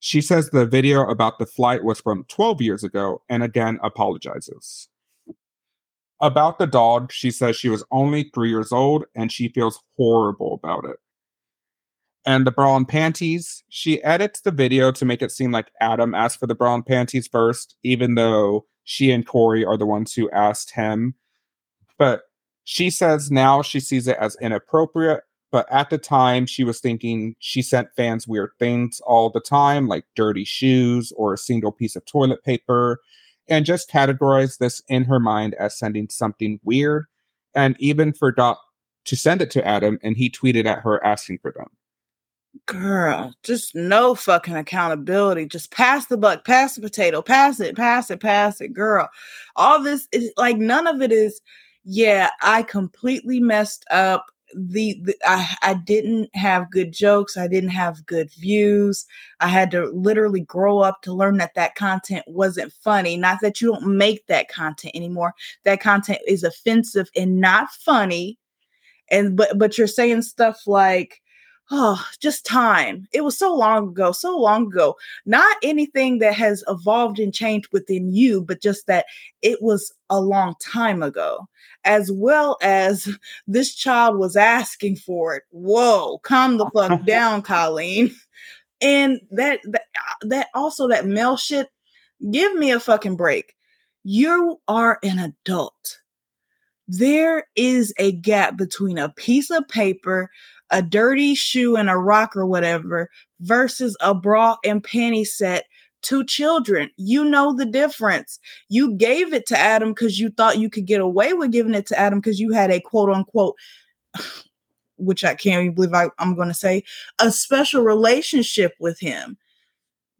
She says the video about the flight was from 12 years ago and again apologizes. About the dog, she says she was only three years old and she feels horrible about it. And the bra and panties, she edits the video to make it seem like Adam asked for the bra and panties first, even though she and Corey are the ones who asked him. But she says now she sees it as inappropriate. But at the time, she was thinking she sent fans weird things all the time, like dirty shoes or a single piece of toilet paper and just categorized this in her mind as sending something weird and even forgot to send it to Adam and he tweeted at her asking for them. Girl, just no fucking accountability. Just pass the buck, pass the potato, pass it, pass it, pass it, girl. All this is like none of it is, yeah, I completely messed up the, the I, I didn't have good jokes i didn't have good views i had to literally grow up to learn that that content wasn't funny not that you don't make that content anymore that content is offensive and not funny and but but you're saying stuff like oh, just time. It was so long ago, so long ago. Not anything that has evolved and changed within you, but just that it was a long time ago, as well as this child was asking for it. Whoa, calm the fuck down, Colleen. And that, that that also that mail shit, give me a fucking break. You are an adult. There is a gap between a piece of paper a dirty shoe and a rock or whatever versus a bra and panty set to children. You know the difference. You gave it to Adam because you thought you could get away with giving it to Adam because you had a quote unquote, which I can't even believe I, I'm going to say, a special relationship with him.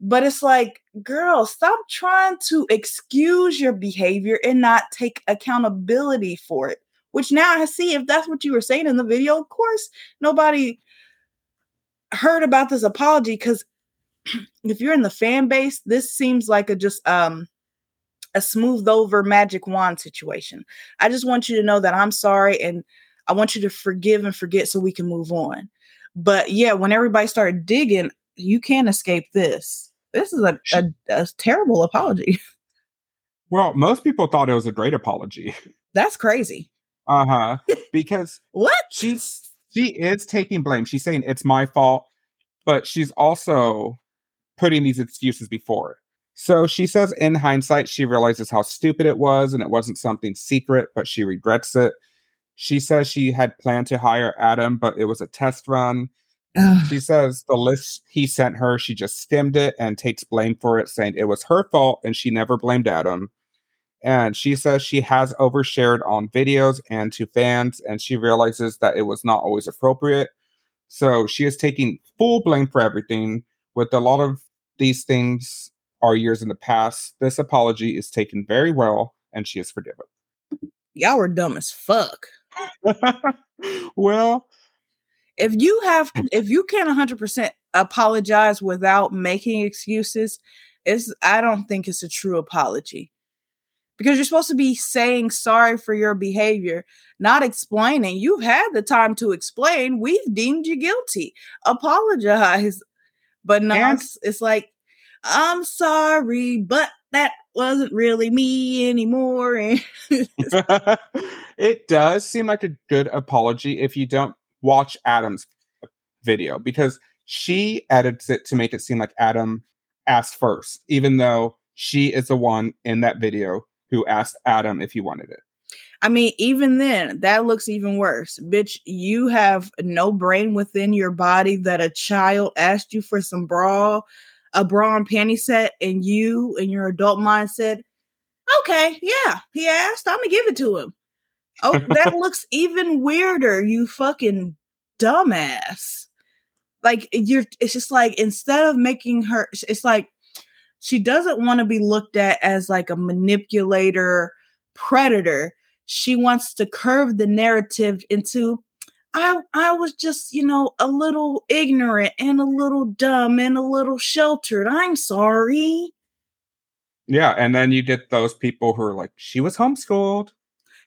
But it's like, girl, stop trying to excuse your behavior and not take accountability for it. Which now I see if that's what you were saying in the video, of course, nobody heard about this apology because if you're in the fan base, this seems like a just um a smoothed over magic wand situation. I just want you to know that I'm sorry and I want you to forgive and forget so we can move on. But yeah, when everybody started digging, you can't escape this. This is a, a, a terrible apology. Well, most people thought it was a great apology. That's crazy. Uh huh. Because what? She's she is taking blame. She's saying it's my fault, but she's also putting these excuses before it. So she says in hindsight, she realizes how stupid it was and it wasn't something secret, but she regrets it. She says she had planned to hire Adam, but it was a test run. She says the list he sent her, she just skimmed it and takes blame for it, saying it was her fault and she never blamed Adam. And she says she has overshared on videos and to fans, and she realizes that it was not always appropriate. So she is taking full blame for everything. With a lot of these things are years in the past, this apology is taken very well, and she is forgiven. Y'all were dumb as fuck. well, if you have hmm. if you can't 100% apologize without making excuses it's i don't think it's a true apology because you're supposed to be saying sorry for your behavior not explaining. You've had the time to explain. We've deemed you guilty. Apologize. But no it's, it's like i'm sorry but that wasn't really me anymore. It does seem like a good apology if you don't watch Adam's video because she edits it to make it seem like Adam asked first, even though she is the one in that video who asked Adam if he wanted it. I mean, even then, that looks even worse. Bitch, you have no brain within your body that a child asked you for some bra, a bra and panty set, and you in your adult mind said, okay, yeah, he asked, I'm gonna give it to him. Oh, that looks even weirder, you fucking dumbass. Like you're it's just like instead of making her it's like she doesn't want to be looked at as like a manipulator predator. She wants to curve the narrative into I I was just, you know, a little ignorant and a little dumb and a little sheltered. I'm sorry. Yeah, and then you get those people who are like, she was homeschooled.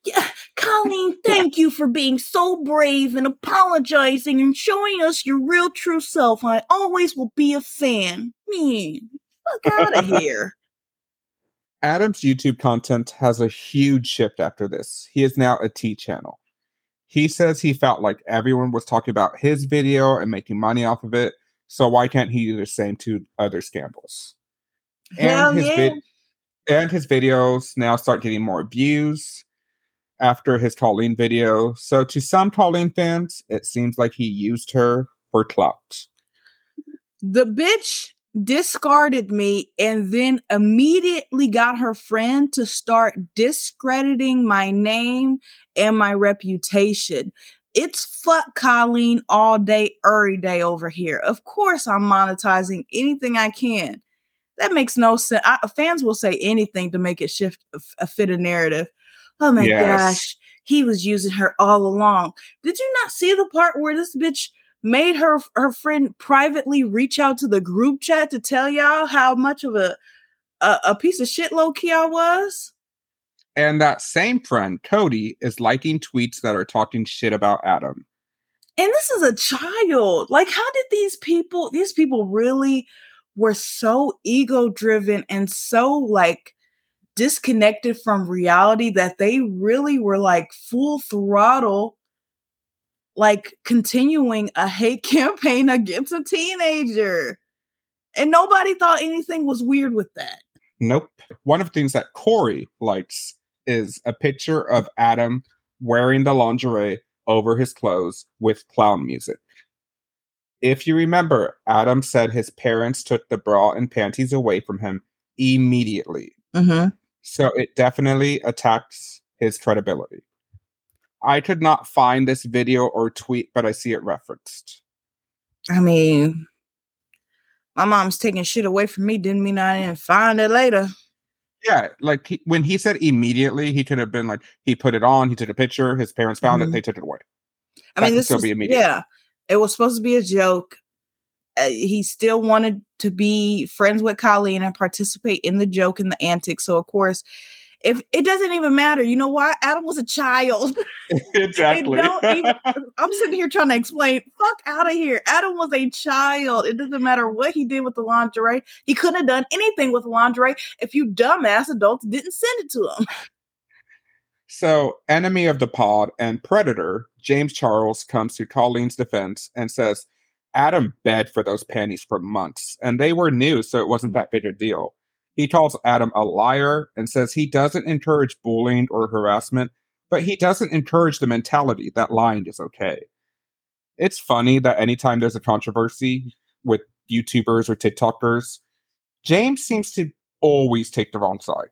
Yeah, Colleen, thank you for being so brave and apologizing and showing us your real true self. I always will be a fan. Me, fuck out of here. Adam's YouTube content has a huge shift after this. He is now a T channel. He says he felt like everyone was talking about his video and making money off of it. So why can't he do the same to other scandals? Hell and his yeah. vid- and his videos now start getting more views after his Colleen video. So to some Colleen fans, it seems like he used her for clout. The bitch discarded me and then immediately got her friend to start discrediting my name and my reputation. It's fuck Colleen all day, every day over here. Of course, I'm monetizing anything I can. That makes no sense. I, fans will say anything to make it shift uh, a uh, fit a narrative. Oh my Yes. gosh, he was using her all along. Did you not see the part where this bitch made her her friend privately reach out to the group chat to tell y'all how much of a a, a piece of shit low key I was? And that same friend, Cody, is liking tweets that are talking shit about Adam. And this is a child. Like, how did these people, these people really were so ego driven and so like disconnected from reality that they really were like full throttle, like continuing a hate campaign against a teenager. And nobody thought anything was weird with that. Nope. One of the things that Corey likes is a picture of Adam wearing the lingerie over his clothes with clown music. If you remember, Adam said his parents took the bra and panties away from him immediately. Mm-hmm. So it definitely attacks his credibility. I could not find this video or tweet, but I see it referenced. I mean, my mom's taking shit away from me didn't mean I didn't find it later. Yeah, like he, when he said immediately, he could have been like he put it on, he took a picture, his parents found Mhm. it, they took it away. I That mean, this still was, be immediate. yeah, it was supposed to be a joke. Uh, he still wanted to be friends with Colleen and participate in the joke and the antics. So, of course, if it doesn't even matter, you know why? Adam was a child. exactly. Even, I'm sitting here trying to explain. Fuck out of here. Adam was a child. It doesn't matter what he did with the lingerie. He couldn't have done anything with lingerie if you dumbass adults didn't send it to him. So, enemy of the pod and predator, James Charles comes to Colleen's defense and says Adam begged for those panties for months, and they were new, so it wasn't that big a deal. He calls Adam a liar and says he doesn't encourage bullying or harassment, but he doesn't encourage the mentality that lying is okay. It's funny that anytime there's a controversy with YouTubers or TikTokers, James seems to always take the wrong side.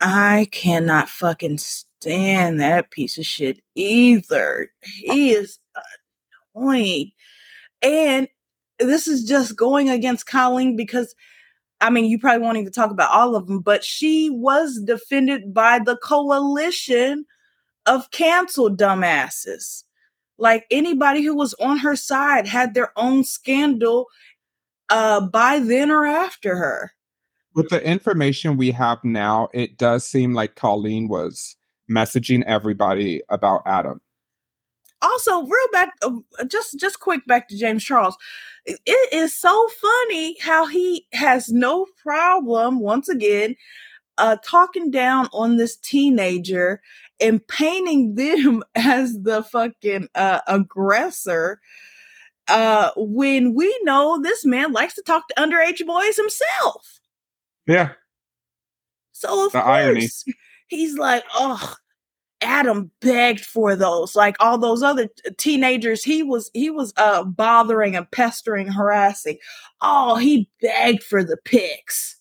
I cannot fucking stand that piece of shit either. He is annoying. And this is just going against Colleen because I mean, you probably won't even talk about all of them, but she was defended by the coalition of canceled dumbasses. Like anybody who was on her side had their own scandal uh by then or after her. With the information we have now, it does seem like Colleen was messaging everybody about Adam. also real back uh, just just quick back to james charles it is so funny how he has no problem once again uh talking down on this teenager and painting them as the fucking uh aggressor uh when we know this man likes to talk to underage boys himself Yeah. so of The course irony. he's like, oh, Adam begged for those. Like all those other teenagers, he was he was uh bothering and pestering, harassing. Oh, he begged for the pics.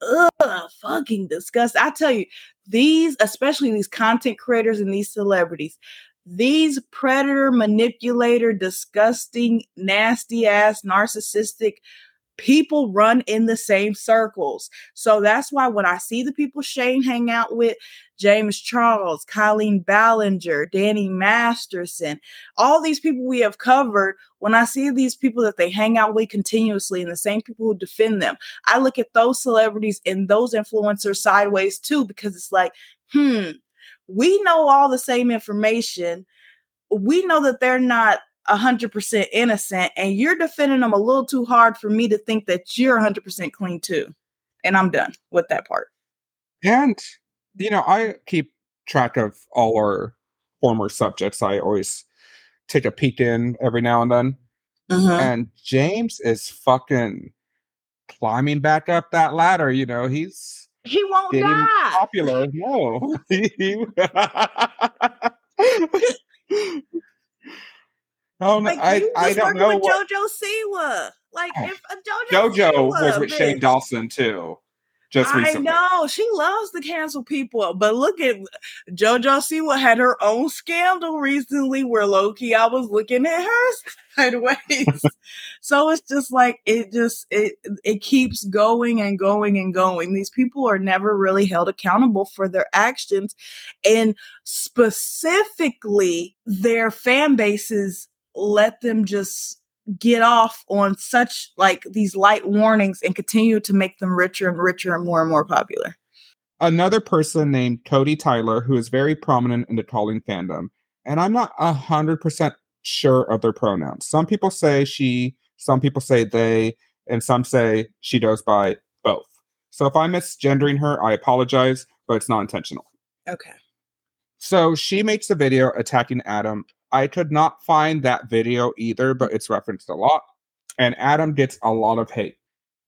Ugh, fucking disgust. I tell you, these, especially these content creators and these celebrities, these predator, manipulator, disgusting, nasty ass, narcissistic people run in the same circles. So that's why when I see the people Shane hang out with, James Charles, Colleen Ballinger, Danny Masterson, all these people we have covered, when I see these people that they hang out with continuously and the same people who defend them, I look at those celebrities and those influencers sideways too, because it's like, hmm, we know all the same information. We know that they're not 100% innocent, and you're defending them a little too hard for me to think that you're 100% clean too. And I'm done with that part. And, you know, I keep track of all our former subjects. I always take a peek in every now and then. Mhm. And James is fucking climbing back up that ladder. You know, he's He won't getting die. popular. No. oh, no, Like I, you I don't know with what. JoJo Siwa. Like Oh. if JoJo, JoJo Siwa, was with Shane. Dawson too, just recently. I know she loves to cancel people, but look at JoJo Siwa had her own scandal recently where Loki I was looking at her sideways. so it's just like it just it it keeps going and going and going. These people are never really held accountable for their actions, and specifically their fan bases let them just get off on such like these light warnings and continue to make them richer and richer and more and more popular. another person named Cody Tyler, who is very prominent in the Colleen fandom, and I'm not a hundred percent sure of their pronouns. Some people say she, some people say they, and some say she goes by both. So if I'm misgendering her, I apologize, but it's not intentional. Okay. So she makes a video attacking Adam. I could not find that video either, but it's referenced a lot. And Adam gets a lot of hate.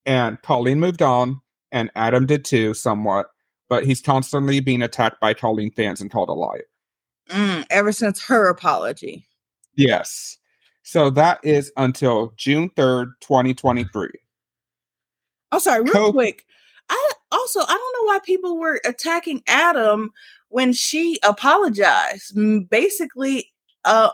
And Colleen moved on, and Adam did too, somewhat. But he's constantly being attacked by Colleen fans and called a liar. Mm, ever since her apology. Yes. So that is until June 3rd, 2023. Oh, sorry, real Co- quick. I also I don't know why people were attacking Adam when she apologized. Basically, uh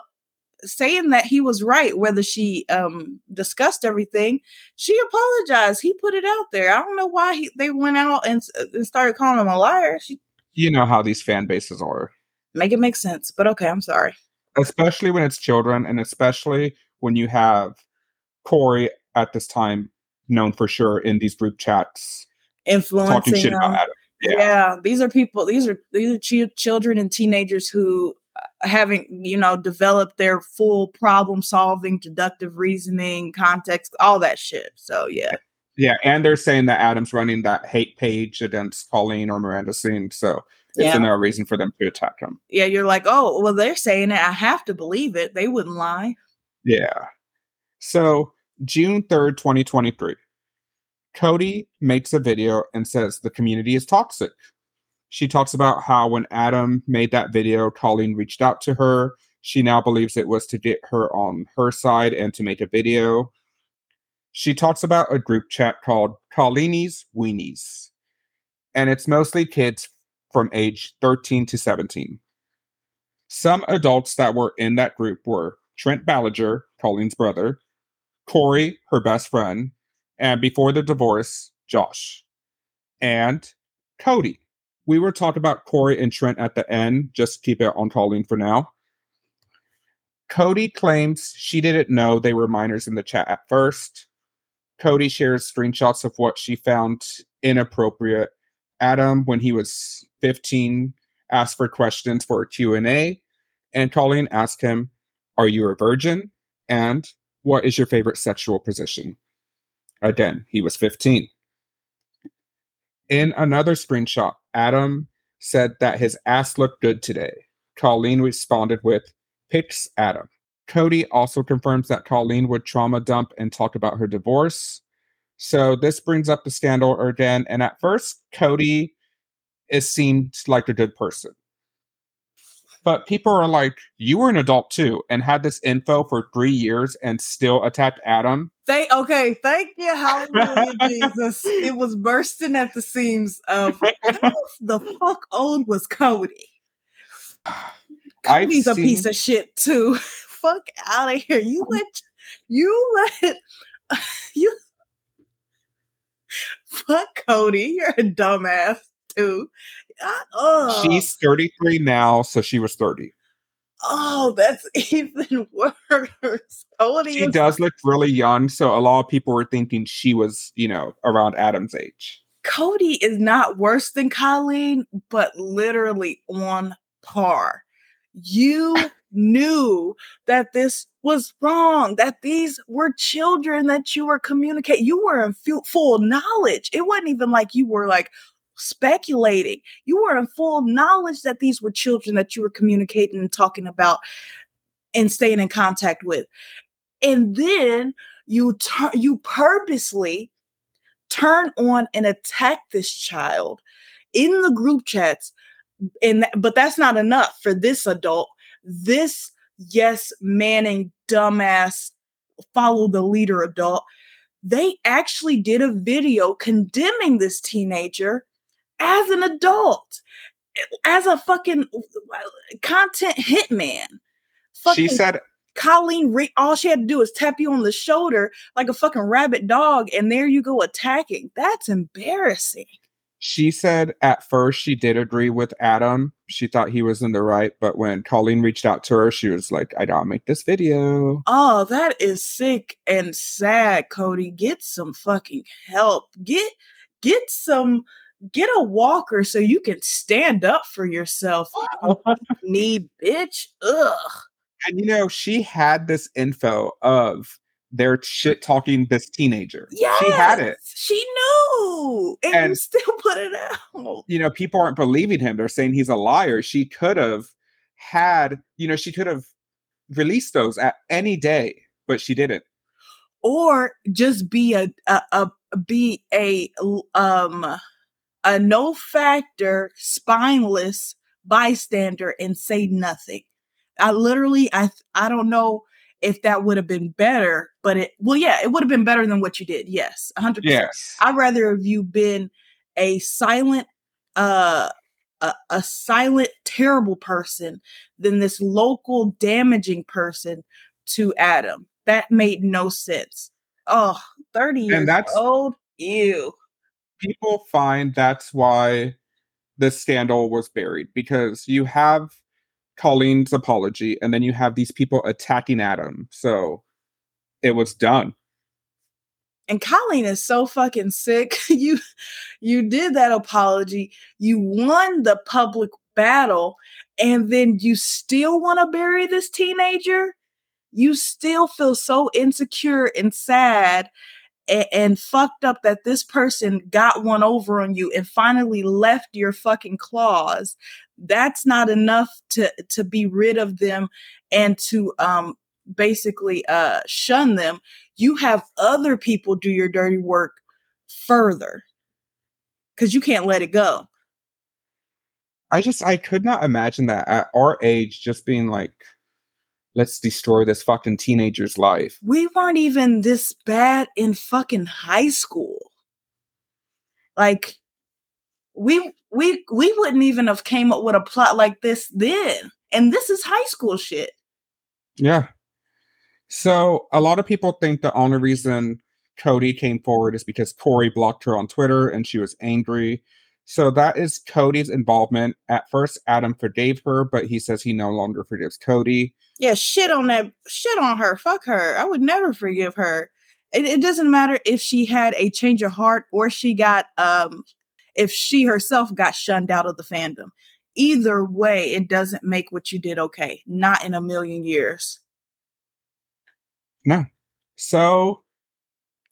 saying that he was right, whether she um discussed everything, she apologized. He put it out there. I don't know why he, they went out and, and started calling him a liar. She, you know how these fan bases are. Make it make sense, but okay, I'm sorry. Especially when it's children, and especially when you have Corey at this time known for sure in these group chats influencing talking shit about Adam. Yeah. yeah. these are people. These are these are ch- children and teenagers who having you know developed their full problem solving deductive reasoning context all that shit. So yeah. Yeah and they're saying that adam's running that hate page against colleen or miranda Sings, so it's yeah. no reason for them to attack him. Yeah you're like oh well they're saying it. I have to believe it. They wouldn't lie. Yeah. So june 3rd 2023 cody makes a video and says the community is toxic she talks about how when Adam made that video, Colleen reached out to her. She now believes it was to get her on her side and to make a video. She talks about a group chat called Colleenie's Weenies, and it's mostly kids from age 13 to 17. Some adults that were in that group were Trent Ballinger, Colleen's brother, Corey, her best friend, and before the divorce, Josh, and Cody, we were talking about Corey and Trent at the end. Just keep it on Colleen for now. Cody claims she didn't know they were minors in the chat at first. Cody shares screenshots of what she found inappropriate. Adam, when he was 15, asked for questions for a Q&A, and Colleen asked him, "Are you a virgin?" and "What is your favorite sexual position?" Again, he was 15. In another screenshot, Adam said that his ass looked good today. Colleen responded with, Pics Adam. Cody also confirms that Colleen would trauma dump and talk about her divorce. So this brings up the scandal again. And at first, Cody is seemed like a good person but people are like, you were an adult too and had this info for three years and still attacked Adam. They okay, thank you, hallelujah, Jesus. It was bursting at the seams of the fuck old was Cody. Cody's I've a seen... piece of shit too. fuck out of here. You let you let you fuck Cody. You're a dumbass too. Oh. She's 33 now, so she was 30. Oh, that's even worse. Cody she does look really young, so a lot of people were thinking she was, you know, around Adam's age. Cody is not worse than Colleen, but literally on par. You knew that this was wrong, that these were children that you were communicating. You were in full knowledge. It wasn't even like you were like, speculating. You were in full knowledge that these were children that you were communicating and talking about and staying in contact with. And then you turn you purposely turn on and attack this child in the group chats and th- but that's not enough for this adult this yes manning dumbass follow the leader adult they actually did a video condemning this teenager as an adult, as a fucking content hitman. Fucking she said Colleen Re- all she had to do was tap you on the shoulder like a fucking rabid dog, and there you go attacking. That's embarrassing. She said at first she did agree with Adam. She thought he was in the right, but when Colleen reached out to her, she was like, I gotta make this video. Oh, that is sick and sad, Cody. Get some fucking help. Get get some get a walker so you can stand up for yourself. Me, bitch. Ugh. And you know, she had this info of they're shit talking this teenager. Yeah, she had it. She knew, and, and still put it out. You know, people aren't believing him. They're saying he's a liar. She could have had, you know, she could have released those at any day, but she didn't. Or just be a, a, a be a um a no factor, spineless bystander and say nothing. I literally, I, I don't know if that would have been better, but it, well, yeah, it would have been better than what you did. Yes. hundred percent. Yes. I'd rather have you been a silent, uh, a, a silent, terrible person than this local, damaging person to Adam. That made no sense. Oh, 30 years And that's- old. Ew. People find that's why the scandal was buried because you have Colleen's apology and then you have these people attacking Adam. So it was done. and Colleen is so fucking sick. you you did that apology. You won the public battle and then you still want to bury this teenager? You still feel so insecure and sad and, fucked up that this person got one over on you and finally left your fucking claws. That's not enough to to be rid of them and to um basically uh shun them you have other people do your dirty work further because you can't let it go. I just I could not imagine that at our age just being like, let's destroy this fucking teenager's life. We weren't even this bad in fucking high school. Like we we we wouldn't even have came up with a plot like this then. And this is high school shit. Yeah. So a lot of people think the only reason Cody came forward is because Corey blocked her on Twitter and she was angry. So that is Cody's involvement. At first, Adam forgave her, but he says he no longer forgives Cody. Yeah, shit on that shit on her. Fuck her. I would never forgive her. It, it doesn't matter if she had a change of heart or she got um if she herself got shunned out of the fandom. Either way, it doesn't make what you did okay. Not in a million years. No. So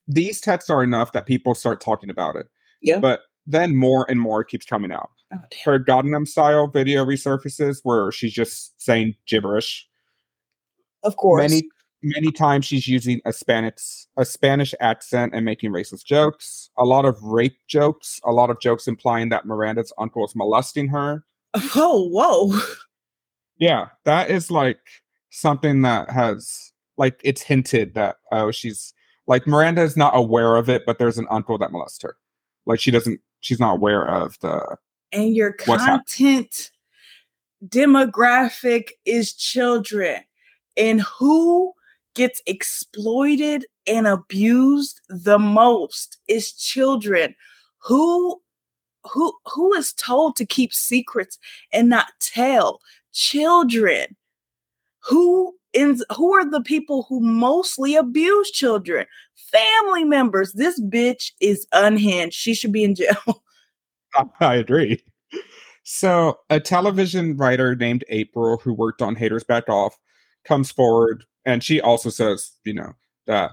these texts are enough that people start talking about it. Yeah. But then more and more keeps coming out. Oh. Her Gangnam style video resurfaces where she's just saying gibberish. Of course. Many many times she's using a Spanish a Spanish accent and making racist jokes. A lot of rape jokes. A lot of jokes implying that Miranda's uncle is molesting her. Oh, whoa. Yeah, that is like something that has like it's hinted that oh she's like Miranda is not aware of it, but there's an uncle that molests her. Like she doesn't she's not aware of the And your content demographic is children. And who gets exploited and abused the most is children. Who who who is told to keep secrets and not tell? Children. Who in who are the people who mostly abuse children? Family members. This bitch is unhinged. She should be in jail. I agree. So, a television writer named April, who worked on Haters Back Off, comes forward and she also says, you know, that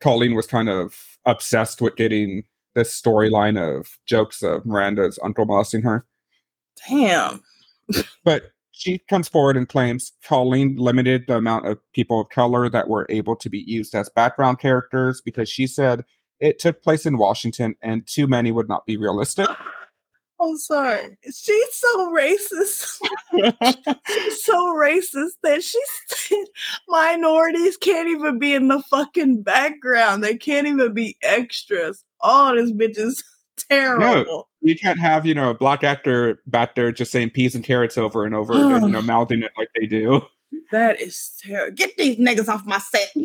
Colleen was kind of obsessed with getting this storyline of jokes of Miranda's uncle molesting her. Damn. But she comes forward and claims Colleen limited the amount of people of color that were able to be used as background characters because she said it took place in Washington and too many would not be realistic. I'm sorry. She's so racist. She's so racist that she said minorities can't even be in the fucking background. They can't even be extras. Oh, this bitch is terrible. you can't have you know a black actor back there just saying peas and carrots over and over and you know mouthing it like they do That is terrible. Get these niggas off my set.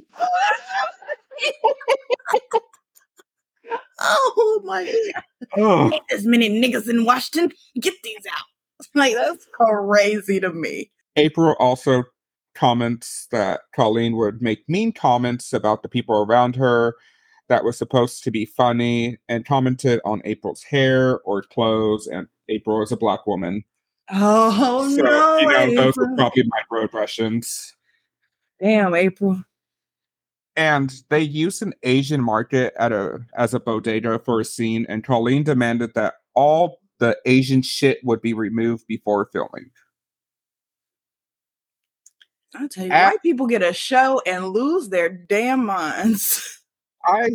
oh my god. oh as many niggas in Washington. Get these out. Like that's crazy to me. april also comments that colleen would make mean comments about the people around her that was supposed to be funny and commented on april's hair or clothes and april is a black woman Oh so no. you know those were April. probably microaggressions Damn, April. and they used an Asian market at a as a bodega for a scene, and Colleen demanded that all the Asian shit would be removed before filming. I tell you, Ah. white people get a show and lose their damn minds. I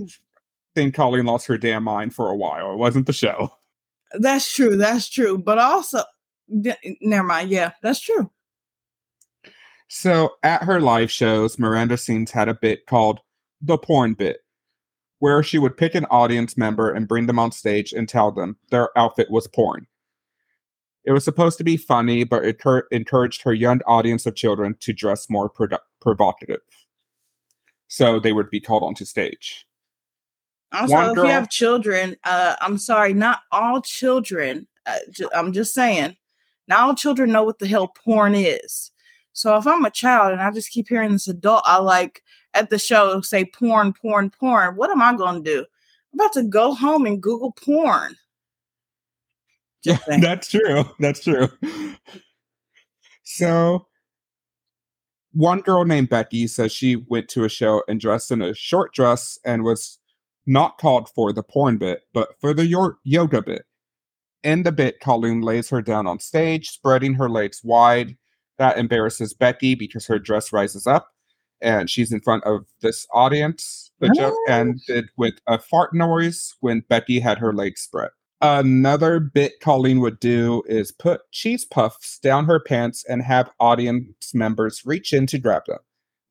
think Colleen lost her damn mind for a while. It wasn't the show. that's true. That's true. But also, d- never mind. Yeah, that's true. So at her live shows, Miranda Sings had a bit called the porn bit, where she would pick an audience member and bring them on stage and tell them their outfit was porn. It was supposed to be funny, but it cur- encouraged her young audience of children to dress more produ- provocative. So they would be called onto stage. Also, One if girl- you have children, uh, I'm sorry, not all children. Uh, ju- I'm just saying, not all children know what the hell porn is. So if I'm a child and I just keep hearing this adult, I like at the show say porn, porn, porn. What am I going to do? I'm about to go home and Google porn. Yeah, Just saying. that's true. That's true. So, one girl named Becky says she went to a show and dressed in a short dress and was not called for the porn bit, but for the yo- yoga bit. In the bit, Colleen lays her down on stage, spreading her legs wide. That embarrasses Becky because her dress rises up and she's in front of this audience. The joke ended with a fart noise when Becky had her legs spread. Another bit Colleen would do is put cheese puffs down her pants and have audience members reach in to grab them.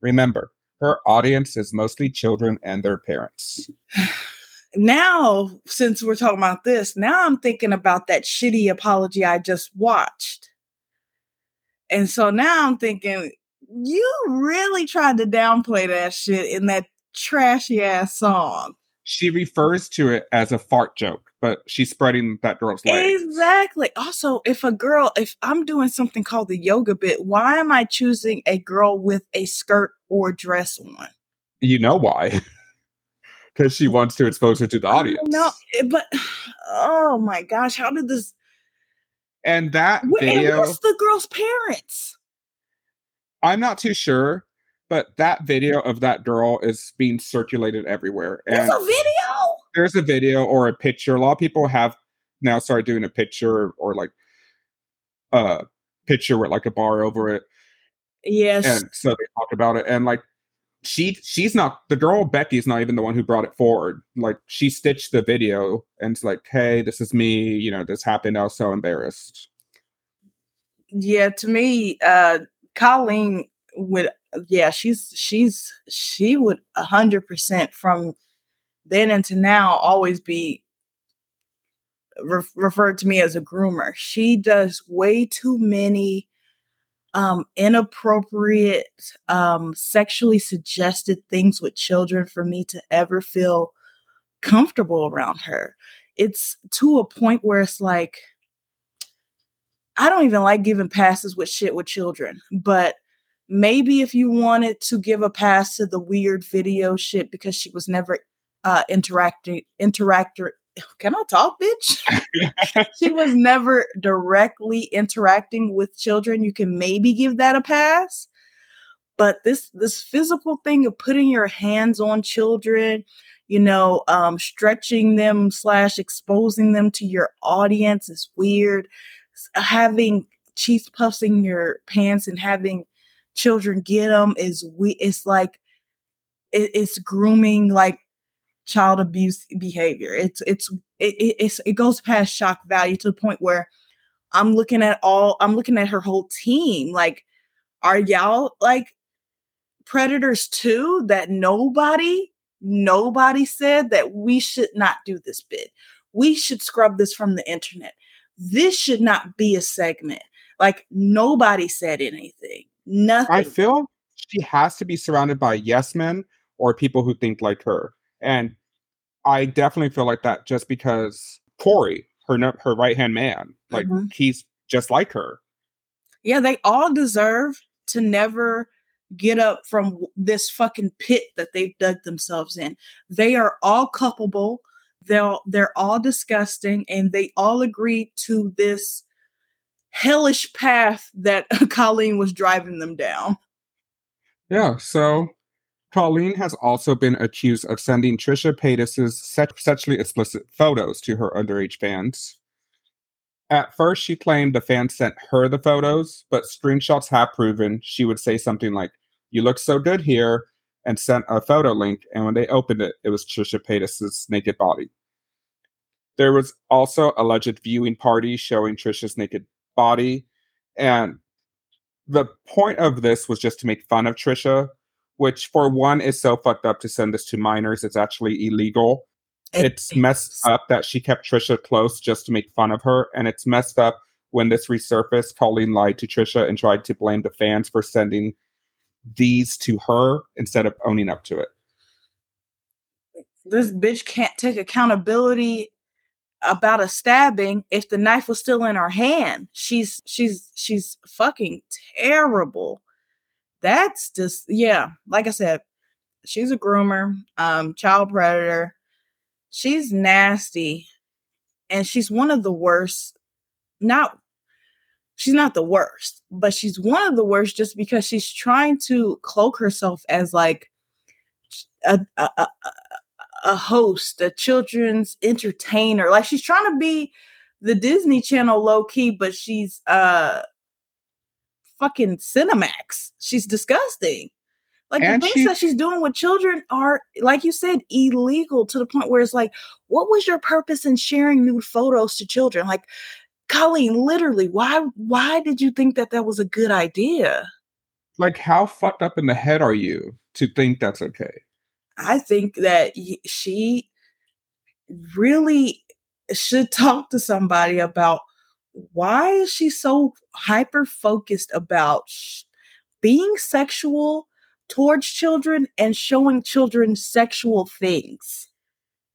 Remember, her audience is mostly children and their parents. now, since we're talking about this, now I'm thinking about that shitty apology I just watched. And so now I'm thinking, you really tried to downplay that shit in that trashy ass song. She refers to it as a fart joke, but she's spreading that girl's legs. Exactly. Also, if a girl, if I'm doing something called the yoga bit, why am I choosing a girl with a skirt or dress on? You know why? Because she wants to expose her to the audience. No, but oh my gosh, how did this? And that Where, and video, where's the girl's parents? I'm not too sure, but that video of that girl is being circulated everywhere. There's a video. there's a video or a picture. A lot of people have now started doing a picture or like a picture with like a bar over it. Yes. And so they talk about it. And like she she's not the girl Becky's not even the one who brought it forward. Like she stitched the video and it's like, hey, this is me, you know, this happened. I was so embarrassed. yeah to me uh colleen would yeah she's she's she would a hundred percent from then into now always be re- referred to me as a groomer. She does way too many um inappropriate um sexually suggested things with children for me to ever feel comfortable around her. It's to a point where it's like I don't even like giving passes with shit with children, but maybe if you wanted to give a pass to the weird video shit because she was never uh interacting interactor can I talk, bitch? she was never directly interacting with children. You can maybe give that a pass. But this this physical thing of putting your hands on children, you know, um, stretching them slash exposing them to your audience is weird having cheese puffs in your pants and having children get them is we it's like it, it's grooming like child abuse behavior it's it's it, it, it's it goes past shock value to the point where i'm looking at all i'm looking at her whole team like are y'all like predators too that nobody nobody said that we should not do this bit we should scrub this from the internet this should not be a segment. Like nobody said anything. Nothing. I feel she has to be surrounded by yes men or people who think like her. And I definitely feel like that just because Corey, her her right hand man, like Mhm. he's just like her. yeah, they all deserve to never get up from this fucking pit that they've dug themselves in. They are all culpable. They're they're all disgusting, and they all agree to this hellish path that Colleen was driving them down. Yeah, so Colleen has also been accused of sending Trisha Paytas's sex- sexually explicit photos to her underage fans. At first, she claimed the fans sent her the photos, but screenshots have proven she would say something like, You look so good here, and sent a photo link. And when they opened it, it was Trisha Paytas's naked body. There was also alleged viewing party showing Trisha's naked body. And the point of this was just to make fun of Trisha, which for one is so fucked up to send this to minors. It's actually illegal. It- It's messed up that she kept Trisha close just to make fun of her, and it's messed up when this resurfaced, Colleen lied to Trisha and tried to blame the fans for sending these to her instead of owning up to it. This bitch can't take accountability about a stabbing if the knife was still in her hand. She's she's she's fucking terrible. That's just yeah, like I said, she's a groomer, um child predator. She's nasty and she's one of the worst not she's not the worst, but she's one of the worst just because she's trying to cloak herself as like a, a, a, a host, a children's entertainer. Like she's trying to be the Disney Channel low key, but she's uh fucking Cinemax. She's disgusting. Like and the things she, that she's doing with children are, like you said, illegal to the point where it's like, what was your purpose in sharing nude photos to children? Like, Colleen, literally, why why did you think that that was a good idea? Like, how fucked up in the head are you to think that's okay? I think that she really should talk to somebody about why is she so hyper focused about sh- being sexual towards children and showing children sexual things.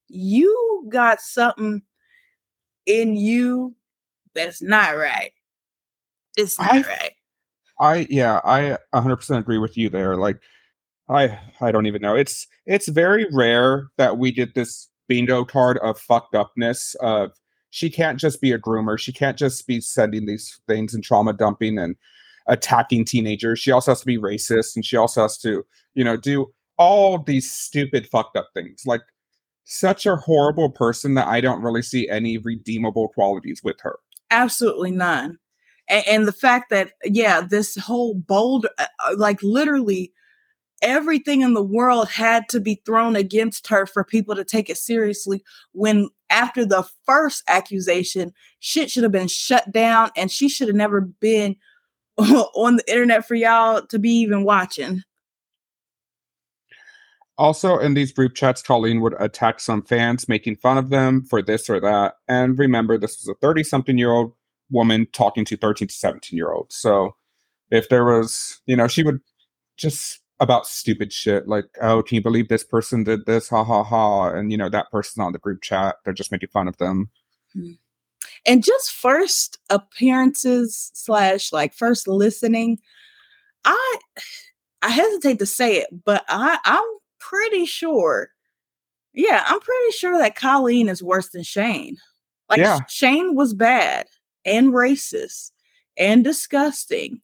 You got something in you that's not right. It's not I, right. I yeah, I 100% agree with you there. Like I I don't even know. It's it's very rare that we get this bingo card of fucked upness of she can't just be a groomer. She can't just be sending these things and trauma dumping and attacking teenagers. She also has to be racist and she also has to, you know, do all these stupid fucked up things. Like such a horrible person that I don't really see any redeemable qualities with her. Absolutely none. And, and the fact that yeah, this whole bold uh, uh, like literally everything in the world had to be thrown against her for people to take it seriously when after the first accusation shit should have been shut down and she should have never been on the internet for y'all to be even watching. Also, in these group chats, Colleen would attack some fans, making fun of them for this or that. And remember, this was a 30 something year old woman talking to 13 to 17 year olds. So if there was, you know, she would just about stupid shit like, oh, can you believe this person did this? Ha ha ha. And, you know, that person on the group chat, they're just making fun of them. Mm-hmm and just first appearances slash like first listening i i hesitate to say it but i i'm pretty sure yeah i'm pretty sure that colleen is worse than shane like yeah. shane was bad and racist and disgusting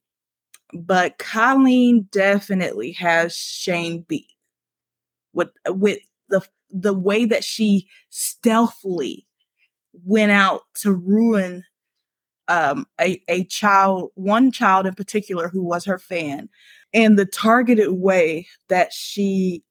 but colleen definitely has shane beat with with the the way that she stealthily went out to ruin um, a, a child, one child in particular who was her fan, and the targeted way that she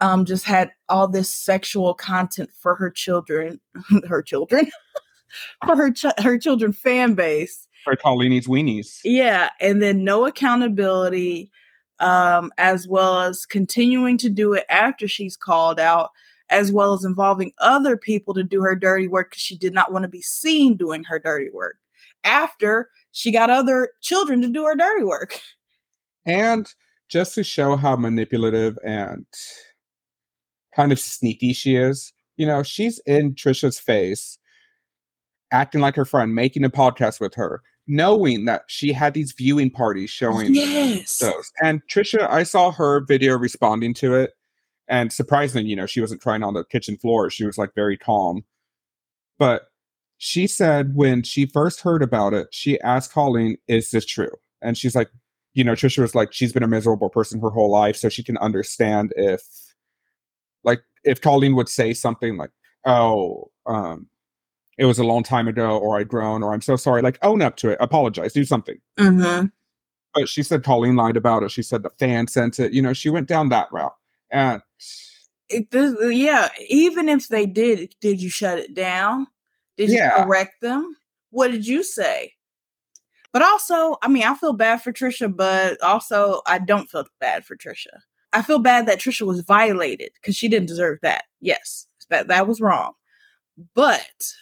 um, just had all this sexual content for her children, her children, for her ch- her children fan base. Her Colleen's weenies. Yeah, and then no accountability, um, as well as continuing to do it after she's called out as well as involving other people to do her dirty work because she did not want to be seen doing her dirty work after she got other children to do her dirty work. And just to show how manipulative and kind of sneaky she is, you know, she's in Trisha's face, acting like her friend, making a podcast with her, knowing that she had these viewing parties showing yes. those. And Trisha, I saw her video responding to it and surprisingly, you know, she wasn't crying on the kitchen floor. She was like very calm. But she said when she first heard about it, she asked Colleen, Is this true? And she's like, you know, Trisha was like, she's been a miserable person her whole life. So she can understand if, like, if Colleen would say something like, Oh, um, it was a long time ago, or I'd grown, or I'm so sorry, like, own up to it, apologize, do something. Mm-hmm. But she said Colleen lied about it. She said the fan sent it. You know, she went down that route. And it, this, yeah, even if they did, did you shut it down? Did yeah. you correct them? What did you say? But also, I mean, I feel bad for Trisha, but also I don't feel bad for Trisha. I feel bad that Trisha was violated because she didn't deserve that. Yes, that that was wrong. But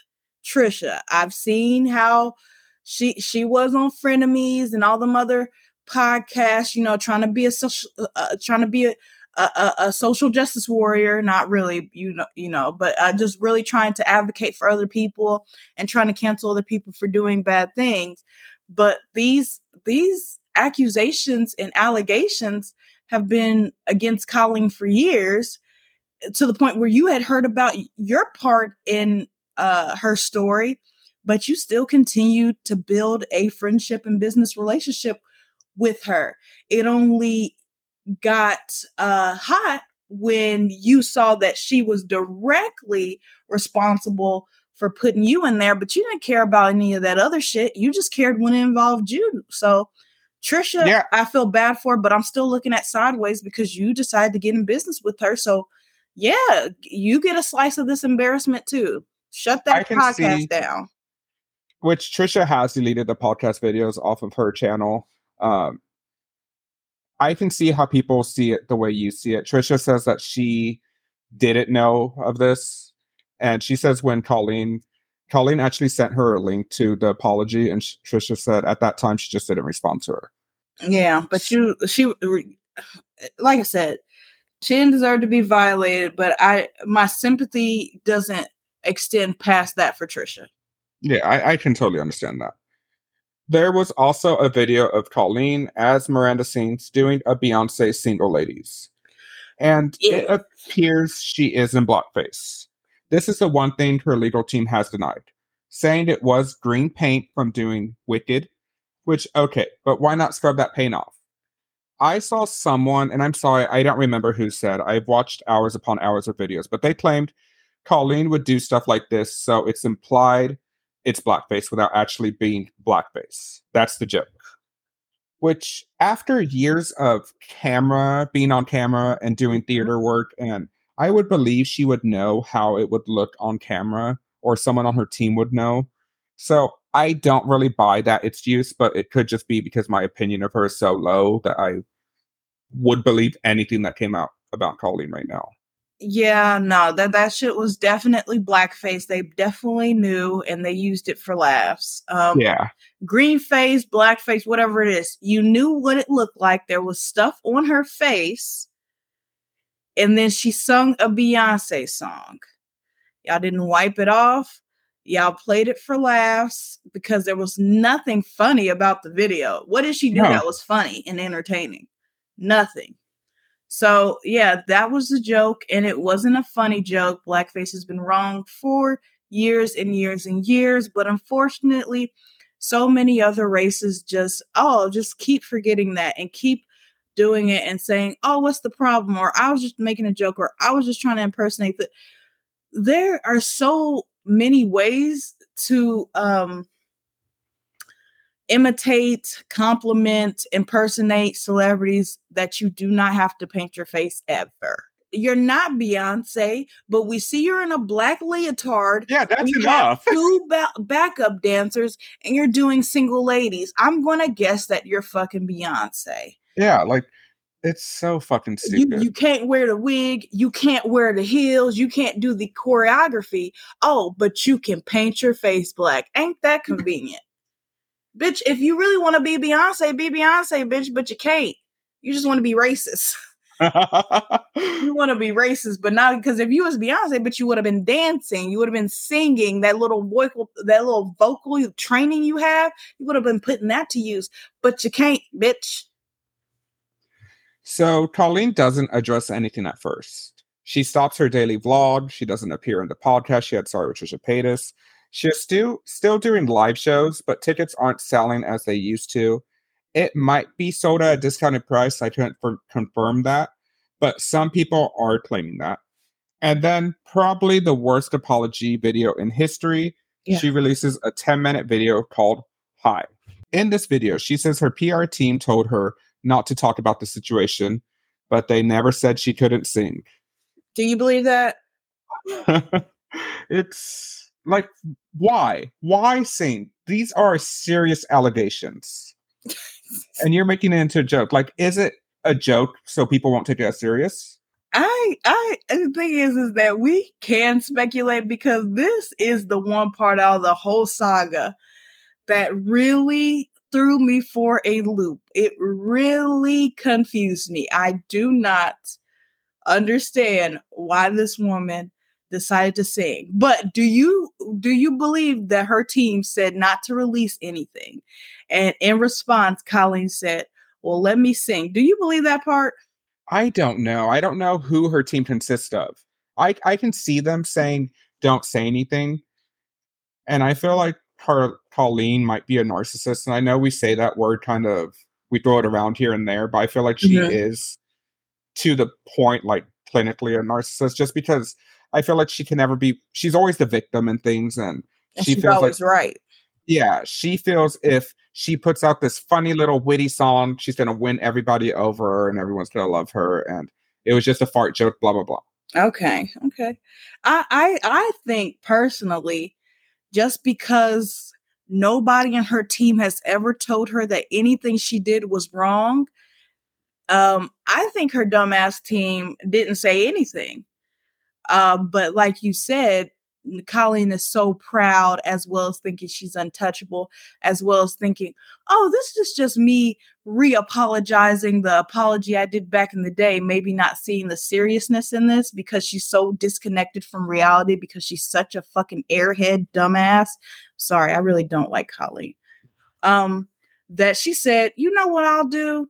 Trisha, I've seen how she she was on frenemies and all them other podcasts you know trying to be a social uh, uh, trying to be a, a, a, social justice warrior not really you know you know but uh, just really trying to advocate for other people and trying to cancel other people for doing bad things. But these these accusations and allegations have been against Colleen for years to the point where you had heard about your part in uh, her story, but you still continued to build a friendship and business relationship with her. It only got uh, hot when you saw that she was directly responsible for putting you in there, but you didn't care about any of that other shit. You just cared when it involved you. So Trisha, yeah. I feel bad for, but I'm still looking at sideways because you decided to get in business with her. So, yeah, you get a slice of this embarrassment too. Shut that podcast see, down. Which Trisha has deleted the podcast videos off of her channel. Um, I can see how people see it the way you see it. Trisha says that she didn't know of this, and she says when Colleen Colleen actually sent her a link to the apology, and Trisha said at that time she just didn't respond to her. Yeah, but she she like I said, she didn't deserve to be violated. But I my sympathy doesn't extend past that for Trisha. Yeah, I, I can totally understand that. There was also a video of Colleen as Miranda Sings doing a Beyonce single ladies. And yeah. it appears she is in blackface. This is the one thing her legal team has denied, saying it was green paint from doing Wicked, which, okay, but why not scrub that paint off? I saw someone, and I'm sorry, I don't remember who said, I've watched hours upon hours of videos, but they claimed Colleen would do stuff like this, so it's implied it's blackface without actually being blackface. That's the joke. Which, after years of camera, being on camera and doing mm-hmm. theater work, and I would believe she would know how it would look on camera, or someone on her team would know. So I don't really buy that excuse, but it could just be because my opinion of her is so low that I would believe anything that came out about Colleen right now. Yeah, no, that that shit was definitely blackface. They definitely knew, and they used it for laughs. Um, yeah, green face, blackface, whatever it is, you knew what it looked like. There was stuff on her face, and then she sung a Beyonce song. Y'all didn't wipe it off. Y'all played it for laughs because there was nothing funny about the video. What did she do no. that was funny and entertaining? Nothing. So, yeah, that was a joke and it wasn't a funny joke. Blackface has been wrong for years and years and years, but unfortunately, so many other races just, oh, just keep forgetting that and keep doing it and saying, oh, what's the problem? Or I was just making a joke or I was just trying to impersonate that. There are so many ways to um, imitate, compliment, impersonate celebrities that you do not have to paint your face ever. You're not Beyonce, but we see you're in a black leotard. Yeah, that's we enough. two ba- backup dancers, and you're doing single ladies. I'm gonna guess that you're fucking Beyonce. Yeah, like it's so fucking stupid. You, you can't wear the wig. You can't wear the heels. You can't do the choreography. Oh, but you can paint your face black. Ain't that mm. convenient? Bitch, if you really want to be Beyonce, be Beyonce, bitch, but you can't. You just want to be racist. you want to be racist, but not because if you was Beyonce, but you would have been dancing, you would have been singing that little vocal, that little vocal training you have, you would have been putting that to use, but you can't, bitch. So Colleen doesn't address anything at first. She stops her daily vlog. She doesn't appear in the podcast. She had sorry with Trisha Paytas. She's still still doing live shows, but tickets aren't selling as they used to. It might be sold at a discounted price. I can't for, confirm that, but some people are claiming that. And then probably the worst apology video in history. Yeah. She releases a 10 minute video called Hi. In this video, she says her PR team told her not to talk about the situation, but they never said she couldn't sing. Do you believe that? it's like why? Why Saint? These are serious allegations. and you're making it into a joke. Like, is it a joke so people won't take it as serious? I I the thing is is that we can speculate because this is the one part out of the whole saga that really threw me for a loop. It really confused me. I do not understand why this woman decided to sing. But do you do you believe that her team said not to release anything? And in response, Colleen said, "Well, let me sing." Do you believe that part? I don't know. I don't know who her team consists of. I I can see them saying don't say anything. And I feel like her Colleen might be a narcissist. And I know we say that word kind of we throw it around here and there, but I feel like she mm-hmm. is to the point like clinically a narcissist just because I feel like she can never be she's always the victim in things and, and she feels always like, right. Yeah, she feels if she puts out this funny little witty song, she's gonna win everybody over and everyone's gonna love her. And it was just a fart joke, blah blah blah. Okay, okay. I I I think personally, just because nobody in her team has ever told her that anything she did was wrong, um, I think her dumbass team didn't say anything. Uh, but like you said, Colleen is so proud, as well as thinking she's untouchable, as well as thinking, oh, this is just me re apologizing the apology I did back in the day, maybe not seeing the seriousness in this because she's so disconnected from reality because she's such a fucking airhead dumbass. Sorry, I really don't like Colleen. Um, that she said, you know what I'll do?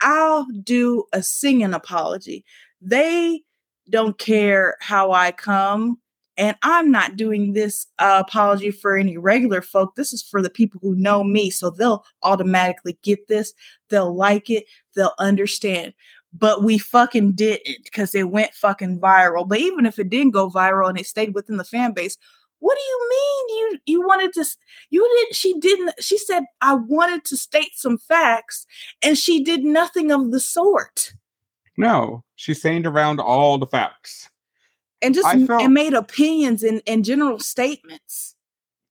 I'll do a singing apology. They don't care how I come and I'm not doing this uh, apology for any regular folk. This is for the people who know me. So they'll automatically get this. They'll like it. They'll understand. But we fucking didn't because it went fucking viral. But even if it didn't go viral and it stayed within the fan base, what do you mean you you wanted to you did she didn't she said I wanted to state some facts and she did nothing of the sort. No, she saying around all the facts and just felt, and made opinions and, and general statements.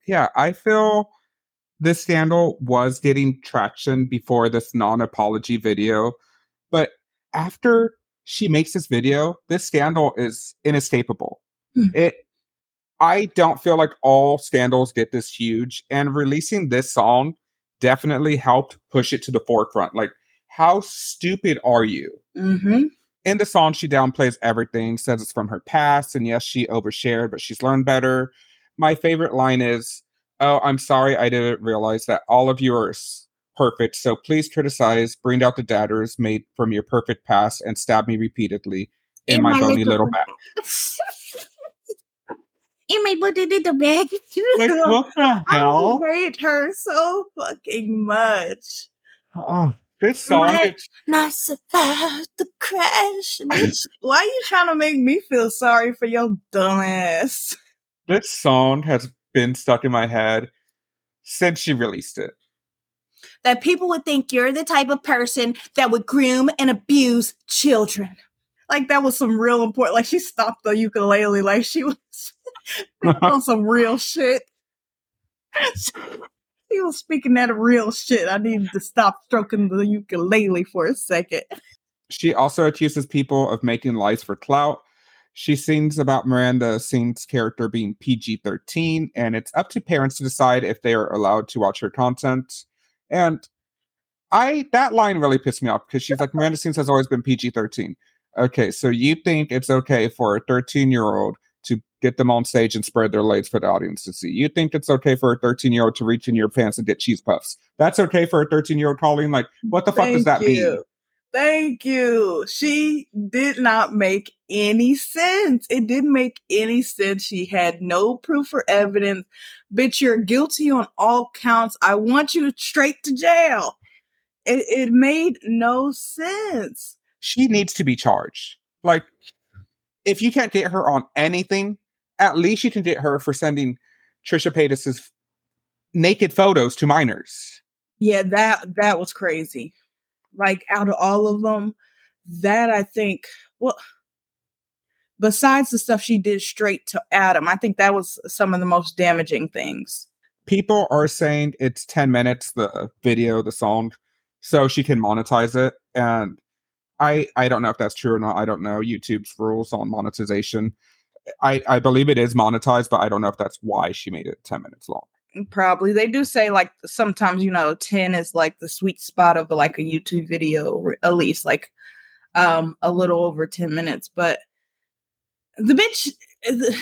Yeah, I feel this scandal was getting traction before this non-apology video, but after she makes this video, this scandal is inescapable. Hmm. It I don't feel like all scandals get this huge, and releasing this song definitely helped push it to the forefront. Like, how stupid are you? Mm-hmm in the song, she downplays everything, says it's from her past, and yes, she overshared, but she's learned better. My favorite line is, "Oh, I'm sorry, I didn't realize that all of you are perfect. So please criticize, bring out the daggers made from your perfect past, and stab me repeatedly in, in my, my, bony little, little back." in my bony little bag. like, what the hell? I hate her so fucking much. Oh, this song it's not about the crash. why are you trying to make me feel sorry for your dumb ass? This song has been stuck in my head since she released it. That people would think you're the type of person that would groom and abuse children. Like that was some real important. Like she stopped the ukulele, like she was on some real shit was speaking that real shit. I needed to stop stroking the ukulele for a second. She also accuses people of making lies for clout. She sings about Miranda Sings' character being PG 13, and it's up to parents to decide if they are allowed to watch her content. And I that line really pissed me off because she's like, Miranda Sings has always been PG 13. Okay, so you think it's okay for a 13 year old get them on stage and spread their legs for the audience to see. You think it's okay for a 13 year old to reach in your pants and get cheese puffs. That's okay for a 13 year old Colleen. Like, what the Thank fuck does that you. mean? Thank you. She did not make any sense. It didn't make any sense. She had no proof or evidence. Bitch, you're guilty on all counts. I want you straight to jail. It, it made no sense. She needs to be charged. Like, if you can't get her on anything, at least you can get her for sending Trisha Paytas's naked photos to minors. Yeah, that that was crazy. Like out of all of them, that I think well besides the stuff she did straight to Adam, I think that was some of the most damaging things. People are saying it's 10 minutes the video, the song, so she can monetize it and I I don't know if that's true or not. I don't know YouTube's rules on monetization. I I believe it is monetized, but I don't know if that's why she made it 10 minutes long. Probably. They do say like sometimes, you know, 10 is like the sweet spot of like a YouTube video, at least like um a little over 10 minutes. But the bitch the,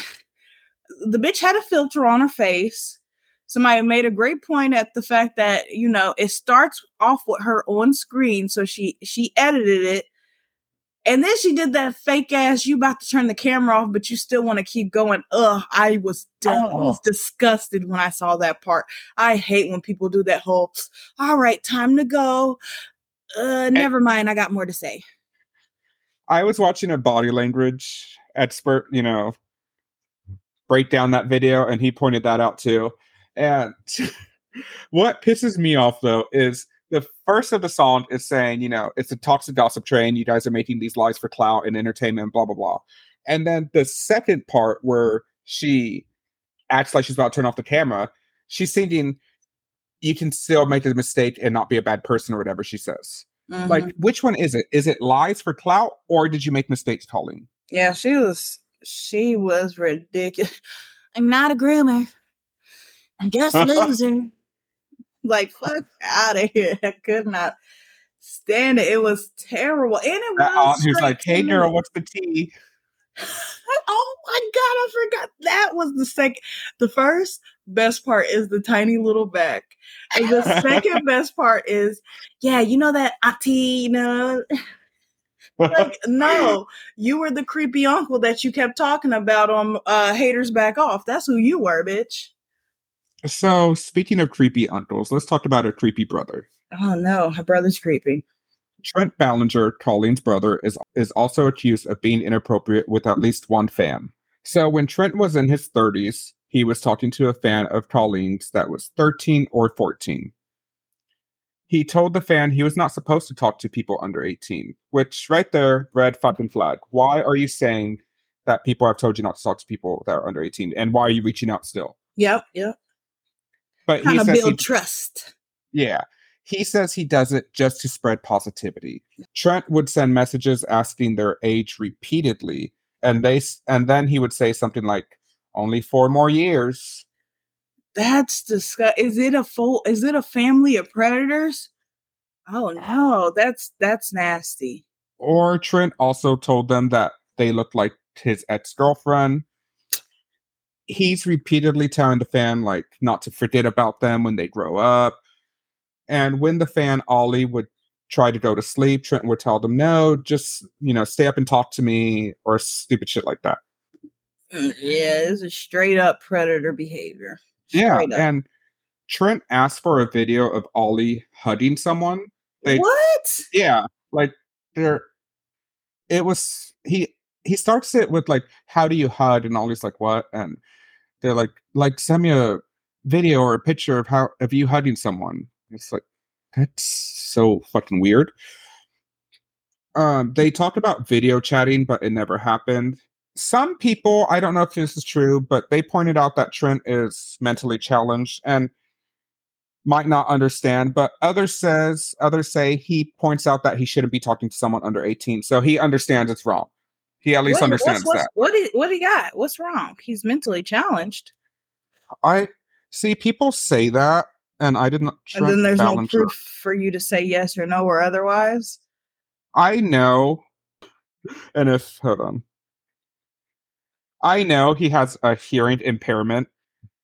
the bitch had a filter on her face. Somebody made a great point at the fact that, you know, it starts off with her on screen. So she she edited it and then she did that fake ass, you about to turn the camera off, but you still want to keep going. Ugh, I was, oh. I was disgusted when I saw that part. I hate when people do that whole, all right, time to go. Uh, never and mind, I got more to say. I was watching a body language expert, you know, break down that video, and he pointed that out too. And what pisses me off though is the first of the song is saying, you know, it's a toxic gossip train. You guys are making these lies for clout and entertainment, blah, blah, blah. And then the second part where she acts like she's about to turn off the camera, she's singing, you can still make a mistake and not be a bad person or whatever she says. Mm-hmm. Like, which one is it? Is it lies for clout or did you make mistakes Colleen? Yeah, she was, she was ridiculous. I'm not a groomer. I'm just a loser. Like, fuck out of here. I could not stand it. It was terrible. And it was. He was like, hey, girl, what's the tea? oh my god, I forgot that was the second. The first best part is the tiny little back, and the second best part is, yeah, you know that auntie, you know. like, no, you were the creepy uncle that you kept talking about on uh, Haters Back Off. That's who you were, bitch. So, speaking of creepy uncles, let's talk about a creepy brother. Oh no, her brother's creepy. Trent Ballinger, Colleen's brother, is is also accused of being inappropriate with at least one fan. So when Trent was in his 30s, he was talking to a fan of Colleen's that was 13 or 14. He told the fan he was not supposed to talk to people under 18, which right there, red fucking flag. Why are you saying that people have told you not to talk to people that are under 18? And why are you reaching out still? Yep, yep. But kind he of build he, trust. Yeah. He says he does it just to spread positivity. Trent would send messages asking their age repeatedly, and they and then he would say something like, "Only four more years." That's disgusting. Is it a full? Is it a family of predators? Oh no, that's that's nasty. Or Trent also told them that they looked like his ex girlfriend, he's repeatedly telling the fan like not to forget about them when they grow up. And when the fan Ollie would try to go to sleep, Trent would tell them, "No, just you know, stay up and talk to me," or stupid shit like that. Yeah, it's a straight up predator behavior. Straight yeah, up. and Trent asked for a video of Ollie hugging someone. They, what? Yeah, like there. It was he. He starts it with like, "How do you hug?" and Ollie's like, "What?" and they're like, like send me a video or a picture of how of you hugging someone. It's like that's so fucking weird. Um, they talked about video chatting, but it never happened. Some people, I don't know if this is true, but they pointed out that Trent is mentally challenged and might not understand. But others says others say he points out that he shouldn't be talking to someone under 18. So he understands it's wrong. He at least what, understands what's, that. What he, what he got? What's wrong? He's mentally challenged. I see people say that, and I didn't. And then there's no proof for you to say yes or no or otherwise. I know, and if hold on, I know he has a hearing impairment,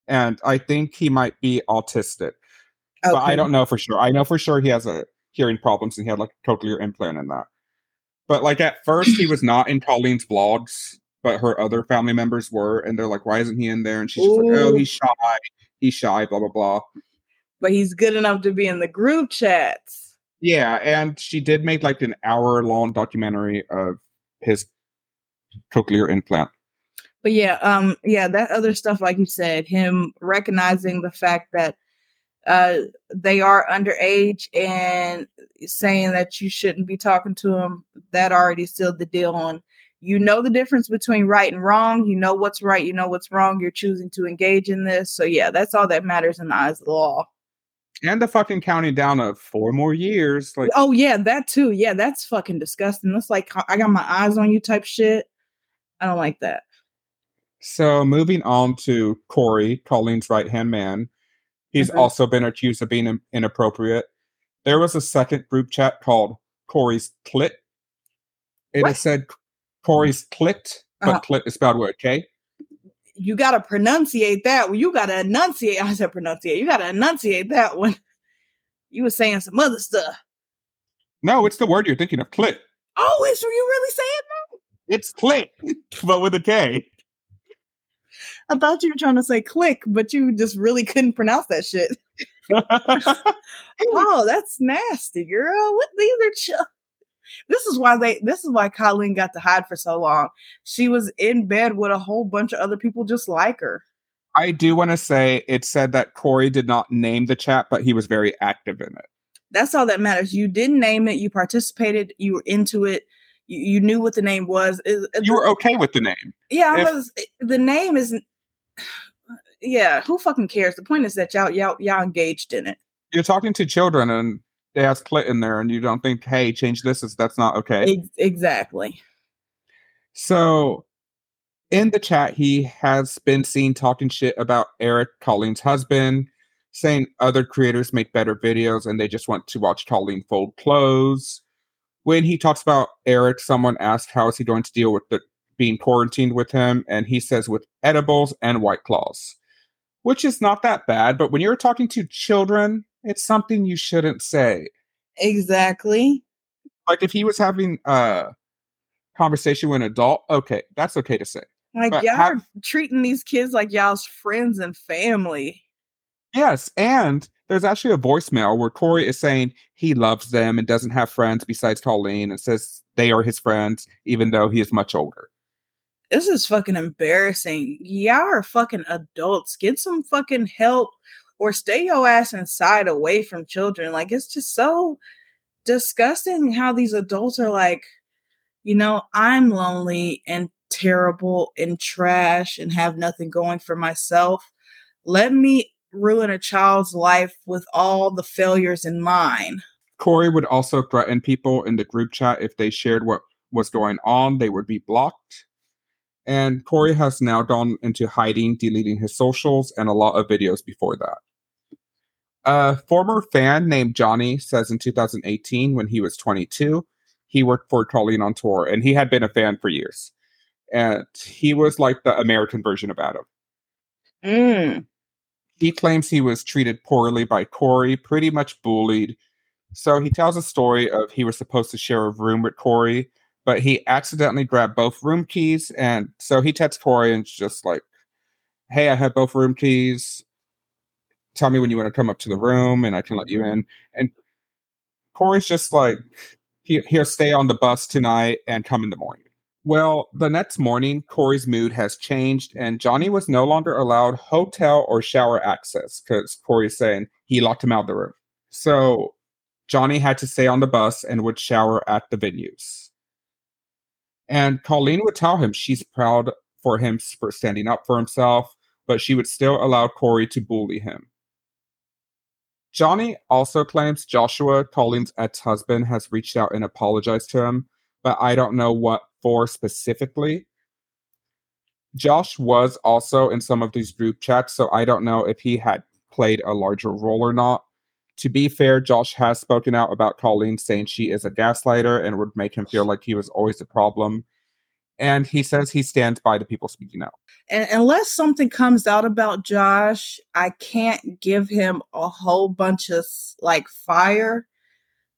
and I think he might be autistic, okay. but I don't know for sure. I know for sure he has a hearing problems, and he had like a cochlear implant in that. But like at first, he was not in Colleen's vlogs, but her other family members were, and they're like, "Why isn't he in there?" And she's just like, "Oh, he's shy. He's shy." Blah blah blah. But he's good enough to be in the group chats. Yeah, and she did make like an hour long documentary of his cochlear implant. But yeah, um, yeah, that other stuff, like you said, him recognizing the fact that uh, they are underage and saying that you shouldn't be talking to them, that already sealed the deal on. You know the difference between right and wrong. You know what's right. You know what's wrong. You're choosing to engage in this. So yeah, that's all that matters in the eyes of the law. And the fucking counting down of four more years. Like, oh yeah, that too. Yeah, that's fucking disgusting. That's like I got my eyes on you type shit. I don't like that. So moving on to Corey, Colleen's right hand man He's Mhm. also been accused of being in- inappropriate. There was a second group chat called Corey's Clit. It What? said Corey's Clit, but Uh-huh. Clit is spelled with a K. You got to pronunciate that. one. You got to enunciate. I said pronunciate. You got to enunciate that one. You were saying some other stuff. No, it's the word you're thinking of, Clit. Oh, is you really saying It's Clit, but with a K. I thought you were trying to say click, but you just really couldn't pronounce that shit. Oh, that's nasty, girl. What these are ch- This is why they this is why Colleen got to hide for so long. She was in bed with a whole bunch of other people just like her. I do want to say it said that Corey did not name the chat, but he was very active in it. That's all that matters. You didn't name it, you participated, you were into it, you, knew what the name was. You were okay with the name. yeah, I if- was the name isn't yeah, who fucking cares? The point is that y'all y'all y'all engaged in it. You're talking to children and they has Clit in there, and you don't think, hey, change this. Is that's not okay. Ex- exactly. So in the chat, he has been seen talking shit about Erik, Colleen's husband, saying other creators make better videos and they just want to watch Colleen fold clothes. When he talks about Erik, someone asked how is he going to deal with the being quarantined with him, and he says with edibles and white claws, which is not that bad. But when you're talking to children, it's something you shouldn't say. Exactly. Like if he was having a conversation with an adult, okay, that's okay to say. Like But y'all have- are treating these kids like y'all's friends and family. Yes, and there's actually a voicemail where Corey is saying he loves them and doesn't have friends besides Colleen and says they are his friends, even though he is much older. This is fucking embarrassing. Y'all are fucking adults. Get some fucking help or stay your ass inside away from children. Like it's just so disgusting how these adults are like, you know, I'm lonely and terrible and trash and have nothing going for myself. Let me ruin a child's life with all the failures in mine. Corey would also threaten people in the group chat if they shared what was going on, they would be blocked. And Corey has now gone into hiding, deleting his socials and a lot of videos before that. A former fan named Johnny says in 2018, when he was 22, he worked for Colleen on tour and he had been a fan for years. And he was like the American version of Adam. Mm. He claims he was treated poorly by Corey, pretty much bullied. So he tells a story of he was supposed to share a room with Corey, but he accidentally grabbed both room keys. And so he texts Corey and just like, Hey, I have both room keys. Tell me when you want to come up to the room and I can let you in. And Corey's just like, he, he'll stay on the bus tonight and come in the morning. Well, the next morning, Corey's mood has changed, and Johnny was no longer allowed hotel or shower access because Corey's saying he locked him out of the room. So Johnny had to stay on the bus and would shower at the venues. And Colleen would tell him she's proud for him for standing up for himself, but she would still allow Corey to bully him. Johnny also claims Joshua, Colleen's ex husband, has reached out and apologized to him, but I don't know what for specifically. Josh was also in some of these group chats, so I don't know if he had played a larger role or not. To be fair, Josh has spoken out about Colleen, saying she is a gaslighter and would make him feel like he was always a problem. And he says he stands by the people speaking out. and unless something comes out about Josh, I can't give him a whole bunch of like fire.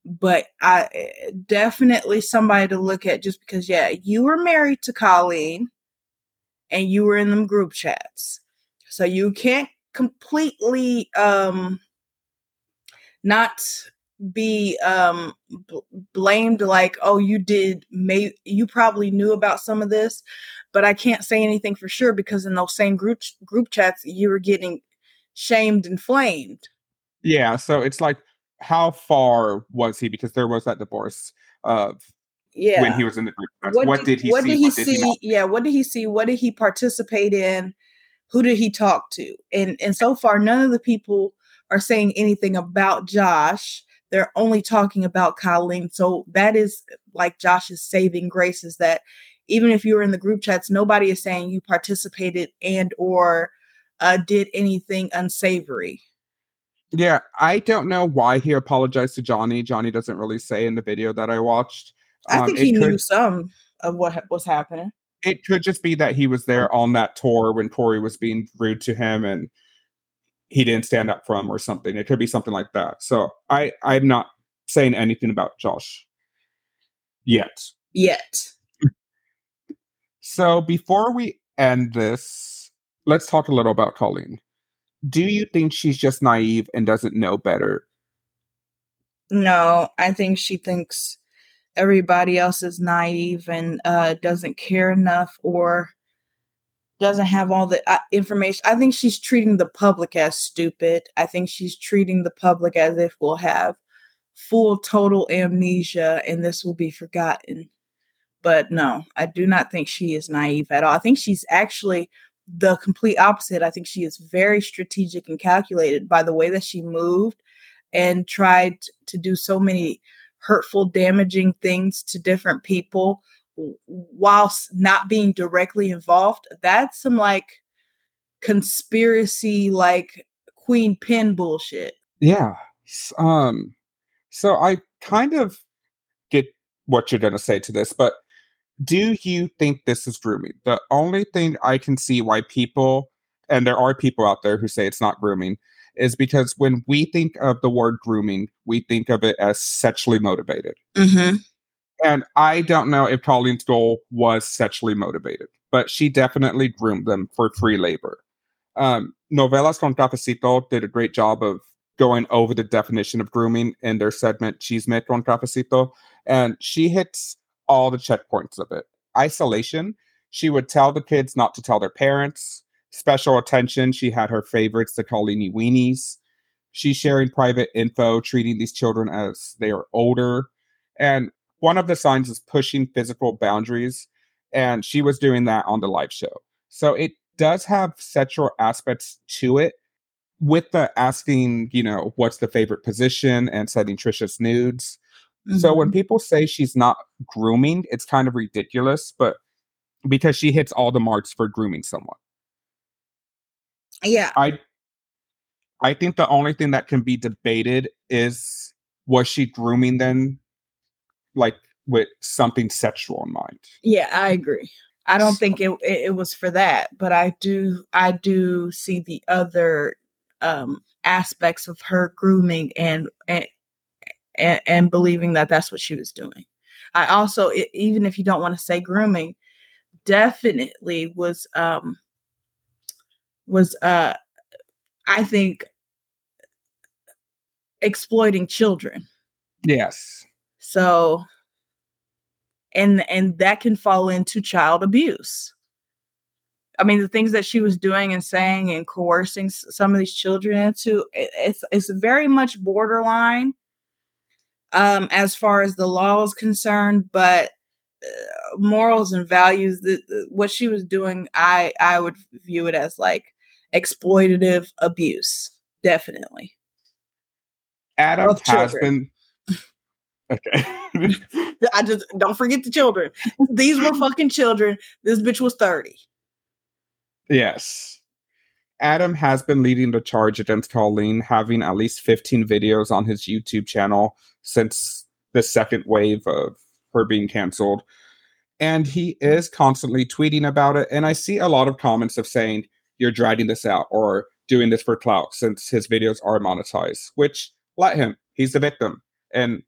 But I definitely somebody to look at just because, yeah, you were married to Colleen and you were in them group chats. So you can't completely um not be um b- blamed like oh you did may you probably knew about some of this but I can't say anything for sure because in those same group group chats you were getting shamed and flamed. Yeah, so it's like, how far was he? Because there was that divorce of Yeah. when he was in the group. chats. What, did, he what see? Did he what did see? he yeah, what did he see? What did he participate in? Who did he talk to? And and so far none of the people are saying anything about Josh. They're only talking about Colleen. So that is like Josh's saving grace is that even if you were in the group chats, nobody is saying you participated and or uh, did anything unsavory. Yeah, I don't know why he apologized to Johnny. Johnny doesn't really say in the video that I watched. I Um, think he could- knew some of what ha- was happening. it could just be that he was there on that tour when Corey was being rude to him and he didn't stand up for him or something. It could be something like that. So I I'm not saying anything about Josh yet. Yet. So before we end this, let's talk a little about Colleen. Do you think she's just naive and doesn't know better? No, I think she thinks everybody else is naive and uh, doesn't care enough or doesn't have all the uh, information. I think she's treating the public as stupid. I think she's treating the public as if we'll have full total amnesia and this will be forgotten. But no, I do not think she is naive at all. I think she's actually the complete opposite. I think she is very strategic and calculated by the way that she moved and tried to do so many hurtful, damaging things to different people whilst not being directly involved. That's some like conspiracy, like Queen Pin bullshit. Yeah. Um so I kind of get what you're going to say to this, but do you think this is grooming? The only thing I can see why people and there are people out there who say it's not grooming is because when we think of the word grooming, we think of it as sexually motivated. Mm-hmm. And I don't know if Colleen's goal was sexually motivated, but she definitely groomed them for free labor. Um, Novelas con Cafecito did a great job of going over the definition of grooming in their segment Chisme con Cafecito, and she hits all the checkpoints of it. Isolation, she would tell the kids not to tell their parents. Special attention, she had her favorites, the Colini weenies. She's sharing private info, treating these children as they are older. And one of the signs is pushing physical boundaries. And she was doing that on the live show. So it does have sexual aspects to it with the asking, you know, what's the favorite position and setting Trisha's nudes. So when mm-hmm. people say she's not grooming, it's kind of ridiculous, but because she hits all the marks for grooming someone. yeah, I I think the only thing that can be debated is was she grooming them like with something sexual in mind? yeah, I agree. I don't think it, it was for that, but I do I do see the other um aspects of her grooming and and and, and believing that that's what she was doing. I also even if you don't want to say grooming, definitely was um was uh I think exploiting children. Yes. So and and that can fall into child abuse. I mean, the things that she was doing and saying and coercing some of these children into it- it's it's very much borderline um as far as the law is concerned, but uh, morals and values the, the- what she was doing I I would view it as like exploitative abuse. Definitely. Adam has children. been Okay. I just don't forget the children. These were fucking children. This bitch was 30. yes. Adam has been leading the charge against Colleen, having at least 15 videos on his YouTube channel since the second wave of her being canceled. And he is constantly tweeting about it. And I see a lot of comments of saying, you're dragging this out or doing this for clout since his videos are monetized, which let him. He's the victim. And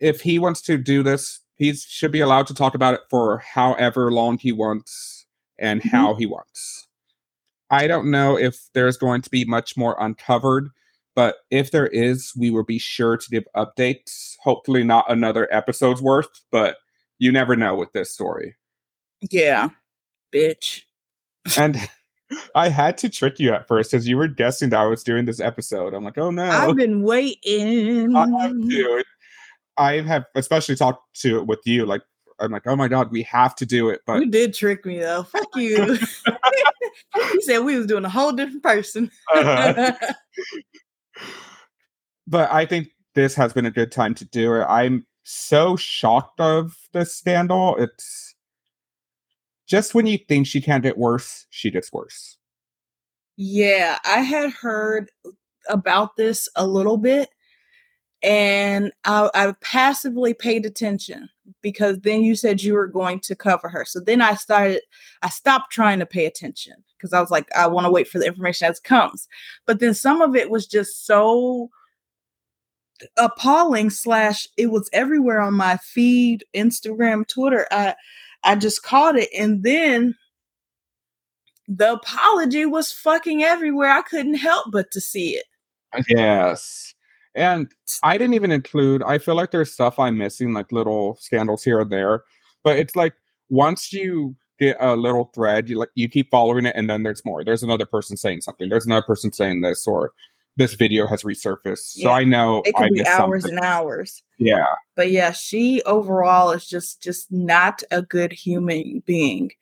if he wants to do this, he should be allowed to talk about it for however long he wants and Mhm. how he wants. I don't know if there's going to be much more uncovered, but if there is, we will be sure to give updates. Hopefully, not another episode's worth, but you never know with this story. Yeah. Bitch. And I had to trick you at first because you were guessing that I was doing this episode. I'm like, oh no. I've been waiting. I have to. I have especially talked to it with you. Like, I'm like, oh my god, we have to do it. But You did trick me though. Fuck you. you said we was doing a whole different person. Uh-huh. but I think this has been a good time to do it. I'm so shocked of this scandal. It's just when you think she can't get worse, she gets worse. yeah, I had heard about this a little bit and I, I passively paid attention because then you said you were going to cover her. So then I started, I stopped trying to pay attention because I was like, I want to wait for the information as comes. But then some of it was just so appalling slash it was everywhere on my feed instagram twitter i i just caught it and then the apology was fucking everywhere i couldn't help but to see it yes and I didn't even include, I feel like there's stuff I'm missing, like little scandals here and there. But it's like once you get a little thread, you like you keep following it, and then there's more. There's another person saying something. There's another person saying this, or this video has resurfaced. Yeah. So I know it could be hours something. and hours. Yeah. But yeah, she overall is just just not a good human being.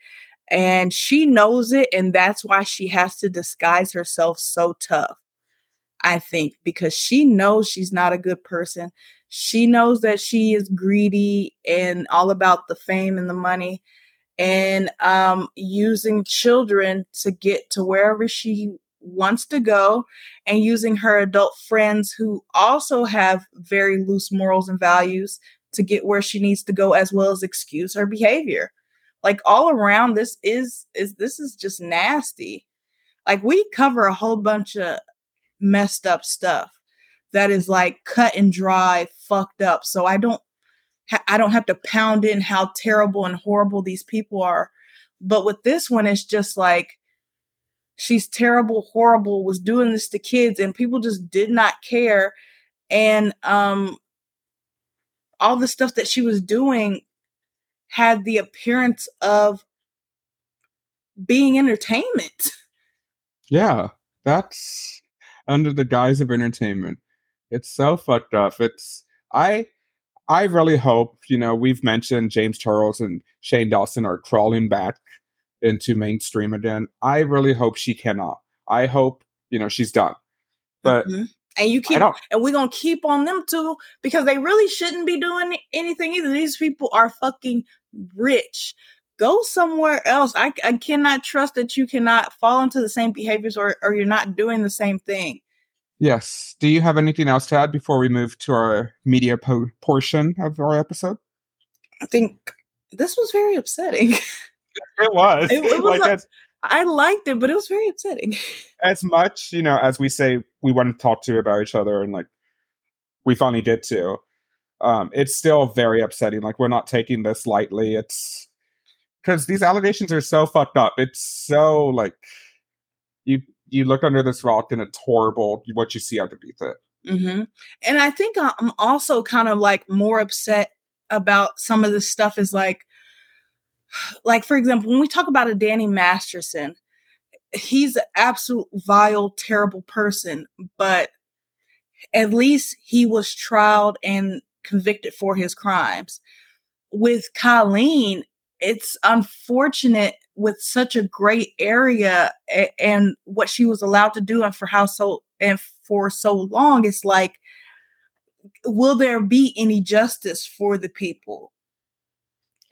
And she knows it, and that's why she has to disguise herself so tough. I think, because she knows she's not a good person. She knows that she is greedy and all about the fame and the money and um, using children to get to wherever she wants to go and using her adult friends who also have very loose morals and values to get where she needs to go as well as excuse her behavior like all around this is is this is just nasty like we cover a whole bunch of messed up stuff that is like cut and dry, fucked up. So I don't ha- I don't have to pound in how terrible and horrible these people are. But with this one, it's just like she's terrible, horrible, was doing this to kids, and people just did not care. And um all the stuff that she was doing had the appearance of being entertainment. Yeah, that's under the guise of entertainment. It's so fucked up. It's I I really hope, you know, we've mentioned James Charles and Shane Dawson are crawling back into mainstream again. I really hope she cannot. I hope, you know, she's done. But mm-hmm. and you keep and we're gonna keep on them too because they really shouldn't be doing anything either. These people are fucking rich. Go somewhere else. I, I cannot trust that you cannot fall into the same behaviors or, or you're not doing the same thing. Yes. Do you have anything else to add before we move to our media po- portion of our episode? I think this was very upsetting. It was. It, it was like I liked it, but it was very upsetting. As much, you know, as we say we want to talk to you about each other and like we finally did to, um, it's still very upsetting. Like we're not taking this lightly. It's because these allegations are so fucked up. It's so like you you look under this rock and it's horrible what you see underneath it. Mm-hmm. And I think I'm also kind of like more upset about some of this stuff is like, like for example, when we talk about a Danny Masterson, he's an absolute vile, terrible person, but at least he was trialed and convicted for his crimes. With Colleen, it's unfortunate with such a great area and, and what she was allowed to do and for how so and for so long it's like will there be any justice for the people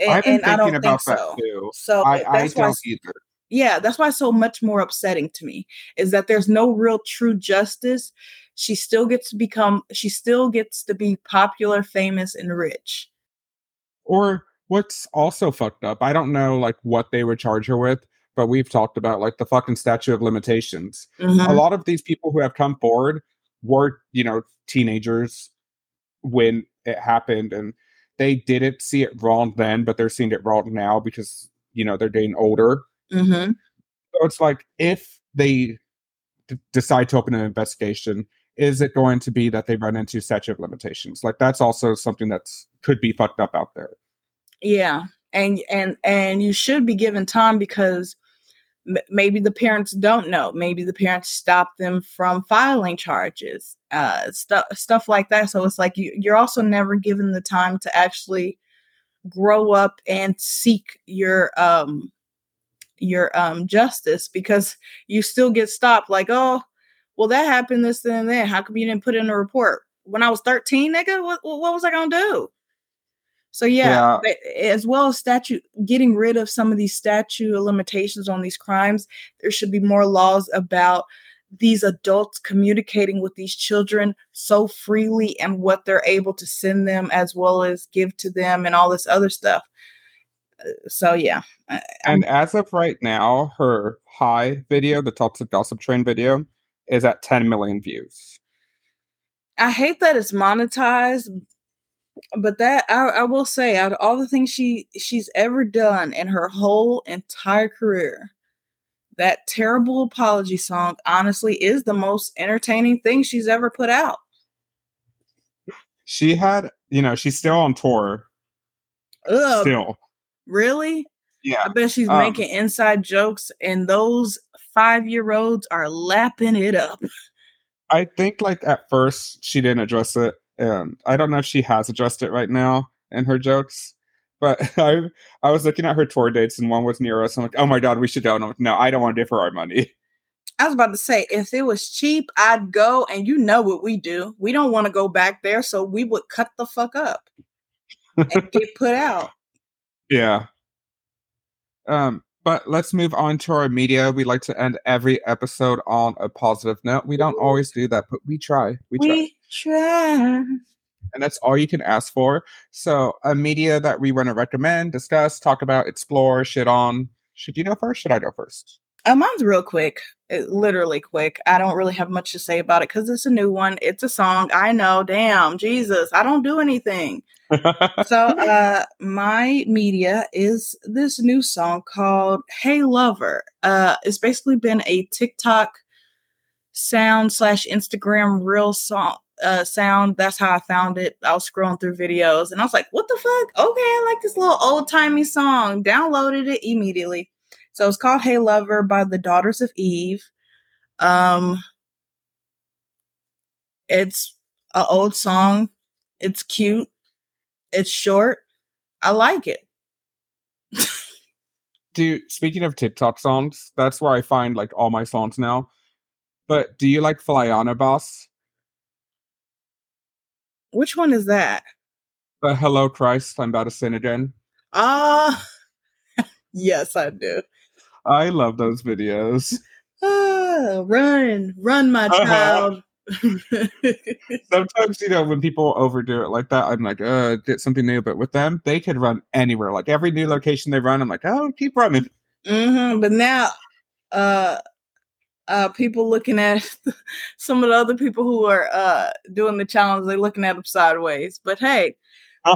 and, I've been thinking I don't about think so. Too. So I, eh, that's I why, either. Yeah, that's why it's so much more upsetting to me is that there's no real true justice. She still gets to become, she still gets to be popular, famous, and rich. Or what's also fucked up, I don't know like what they would charge her with, but we've talked about like the fucking statute of limitations. Mm-hmm. A lot of these people who have come forward were, you know, teenagers when it happened and they didn't see it wrong then, but they're seeing it wrong now because, you know, they're getting older. Mm-hmm. So it's like if they d- decide to open an investigation, is it going to be that they run into statute of limitations? Like that's also something that's could be fucked up out there. Yeah. And and and you should be given time because m- maybe the parents don't know. Maybe the parents stop them from filing charges. Uh stuff stuff like that. So it's like you you're also never given the time to actually grow up and seek your um your um justice because you still get stopped like oh well that happened this and then how come you didn't put in a report when i was 13 nigga what, what was i gonna do so yeah, yeah. as well as statute getting rid of some of these statute limitations on these crimes, there should be more laws about these adults communicating with these children so freely and what they're able to send them as well as give to them and all this other stuff. Uh, so yeah. and as of right now, her high video, the Toxic Gossip Train video, is at 10 million views. I hate that it's monetized, but that I, I will say out of all the things she she's ever done in her whole entire career, that terrible apology song honestly is the most entertaining thing she's ever put out. She had, you know, she's still on tour. Ugh, Still. really? Yeah. I bet she's Um, making inside jokes, and those five year olds are lapping it up. I think like at first she didn't address it, and I don't know if she has addressed it right now in her jokes. But I I was looking at her tour dates, and one was near us. I'm like, oh my god, we should go. Like, no, I don't want to give her our money. I was about to say, if it was cheap, I'd go, and you know what we do. We don't want to go back there, so we would cut the fuck up and get put out. Yeah. Um, but let's move on to our media. We like to end every episode on a positive note. We don't always do that, but we try. We try. We try. And that's all you can ask for. So, a media that we want to recommend, discuss, talk about, explore, shit on. Should you go first? Should I go first? Uh, mine's real quick, it, literally quick. I don't really have much to say about it because it's a new one. It's a song. I know. Damn, Jesus, I don't do anything. so uh my media is this new song called hey lover uh it's basically been a tiktok sound slash instagram real song uh sound that's how i found it i was scrolling through videos and i was like what the fuck okay i like this little old-timey song downloaded it immediately so it's called hey lover by the daughters of eve um it's an old song it's cute it's short. I like it. do speaking of TikTok songs, that's where I find like all my songs now. But do you like Flyana Boss? Which one is that? The Hello Christ, I'm about to sin again. Ah, yes, I do. I love those videos. Ah, run, run, my child. Sometimes, you know, when people overdo it like that, I'm like, uh, get something new. But with them, they could run anywhere. Like every new location they run, I'm like, oh, keep running. hmm But now, uh, uh, people looking at some of the other people who are uh doing the challenge, they're looking at them sideways. But hey,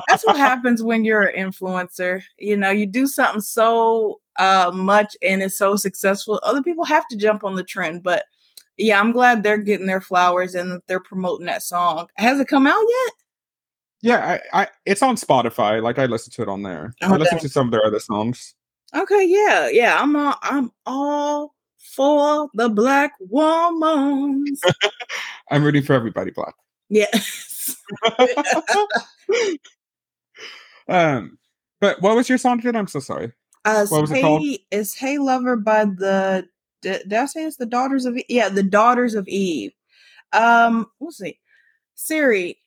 that's what happens when you're an influencer. You know, you do something so uh much and it's so successful. Other people have to jump on the trend, but yeah, I'm glad they're getting their flowers and they're promoting that song. Has it come out yet? Yeah, I, I it's on Spotify. Like I listen to it on there. I listen to some of their other songs. Okay, yeah, yeah. I'm all I'm all for the black woman. I'm rooting for everybody black. yes. um, but what was your song again? I'm so sorry. Uh, What was it called? It's Hey Lover by the did, did I say it's the Daughters of Eve? Yeah, the Daughters of Eve. Um, we'll see. Siri,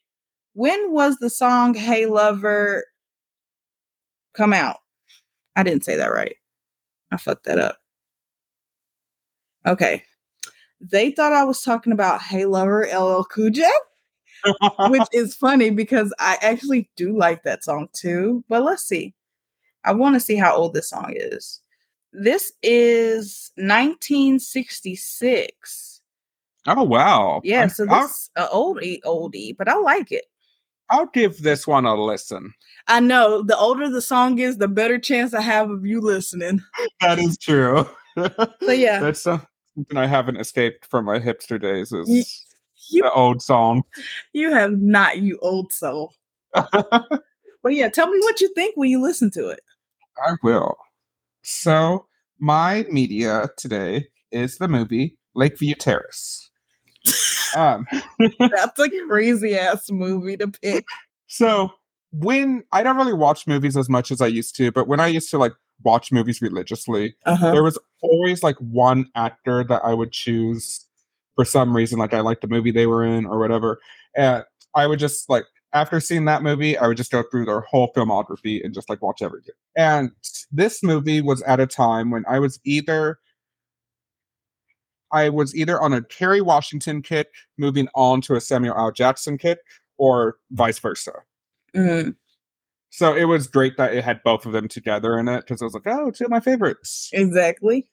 when was the song Hey Lover come out? I didn't say that right. I fucked that up. Okay. They thought I was talking about Hey Lover LL Cool J, which is funny because I actually do like that song too. But let's see. I want to see how old this song is. This is 1966. oh wow. Yeah, so this uh, oldie, oldie, but I like it. I'll give this one a listen. I know the older the song is, the better chance I have of you listening. That is true. So yeah, That's something I haven't escaped from my hipster days. Is you the old song. you have not, you old soul. But yeah, tell me what you think when you listen to it. I will. So, my media today is the movie Lakeview Terrace. Um, That's a crazy ass movie to pick. so when I don't really watch movies as much as I used to, but when I used to like watch movies religiously, Uh-huh. there was always like one actor that I would choose for some reason, like I liked the movie they were in or whatever. And I would just like after seeing that movie, I would just go through their whole filmography and just like watch everything. And this movie was at a time when I was either I was either on a Kerry Washington kick, moving on to a Samuel L. Jackson kick, or vice versa. Mm, So it was great that it had both of them together in it because I was like, oh, two of my favorites. exactly.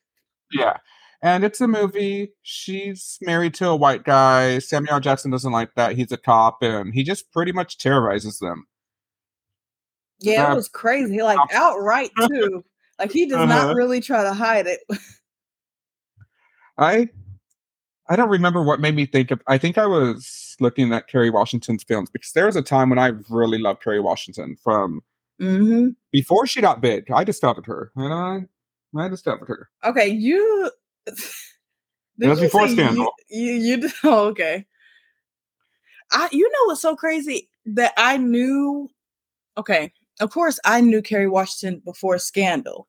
Yeah. And it's a movie. She's married to a white guy. Samuel L. Jackson doesn't like that. He's a cop and he just pretty much terrorizes them. Yeah, Uh, it was crazy. Like outright too. Like he does Uh-huh. not really try to hide it. I I don't remember what made me think of I think I was looking at Kerry Washington's films because there was a time when I really loved Kerry Washington from hmm before she got big. I discovered her. And I I discovered her. Okay, you. Did you before Scandal. You, you, you oh, okay. I, you know what's so crazy that I knew. Okay, of course I knew Kerry Washington before Scandal,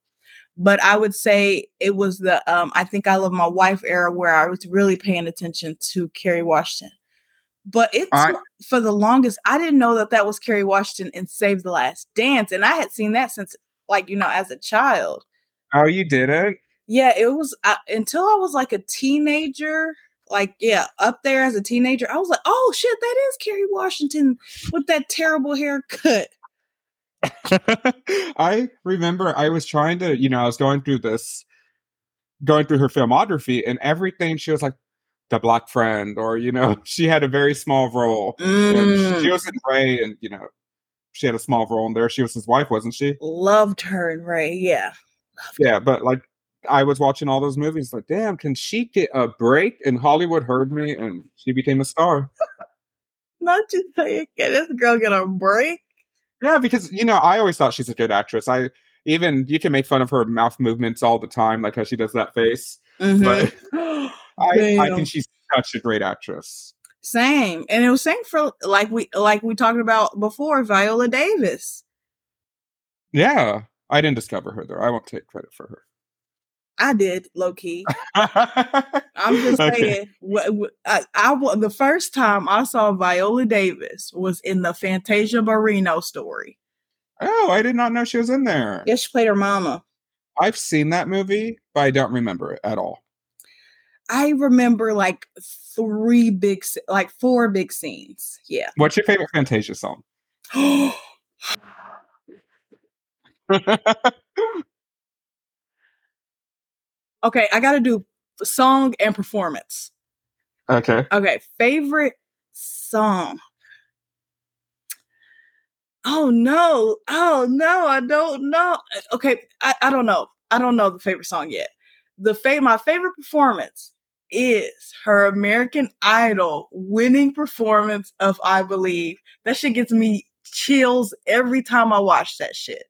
but I would say it was the um I think I love my wife era where I was really paying attention to Kerry Washington. But it's I- for the longest I didn't know that that was Kerry Washington in Save the Last Dance, and I had seen that since like you know as a child. Oh, you did it? Yeah, it was uh, until I was like a teenager. Like, yeah, up there as a teenager, I was like, "Oh shit, that is Kerry Washington with that terrible haircut." I remember I was trying to, you know, I was going through this, going through her filmography, and everything she was like the black friend, or you know, she had a very small role. Mm, she was in Ray, and you know, she had a small role in there. She was his wife, wasn't she? loved her and Ray. Yeah, Yeah, but like I was watching all those movies, like, damn, can she get a break? And Hollywood heard me, and she became a star. not just saying, can this girl get a break? Yeah, because you know, I always thought she's a good actress. I even you can make fun of her mouth movements all the time, like how she does that face. Mhm. But I, I think she's such a great actress. Same, and it was same for like we like we talked about before, Viola Davis. Yeah, I didn't discover her though. I won't take credit for her. I did low key. I'm just saying. I, I the first time I saw Viola Davis was in the Fantasia Barrino story. Oh, I did not know she was in there. Yes, she played her mama. I've seen that movie, but I don't remember it at all. I remember like three big, like four big scenes. Yeah. What's your favorite Fantasia song? Oh, okay, I got to do song and performance. okay. Okay, favorite song. Oh no. Oh no, I don't know. Okay, I, I don't know. I don't know the favorite song yet. The fa- my favorite performance is her American Idol winning performance of I Believe. That shit gets me chills every time I watch that shit.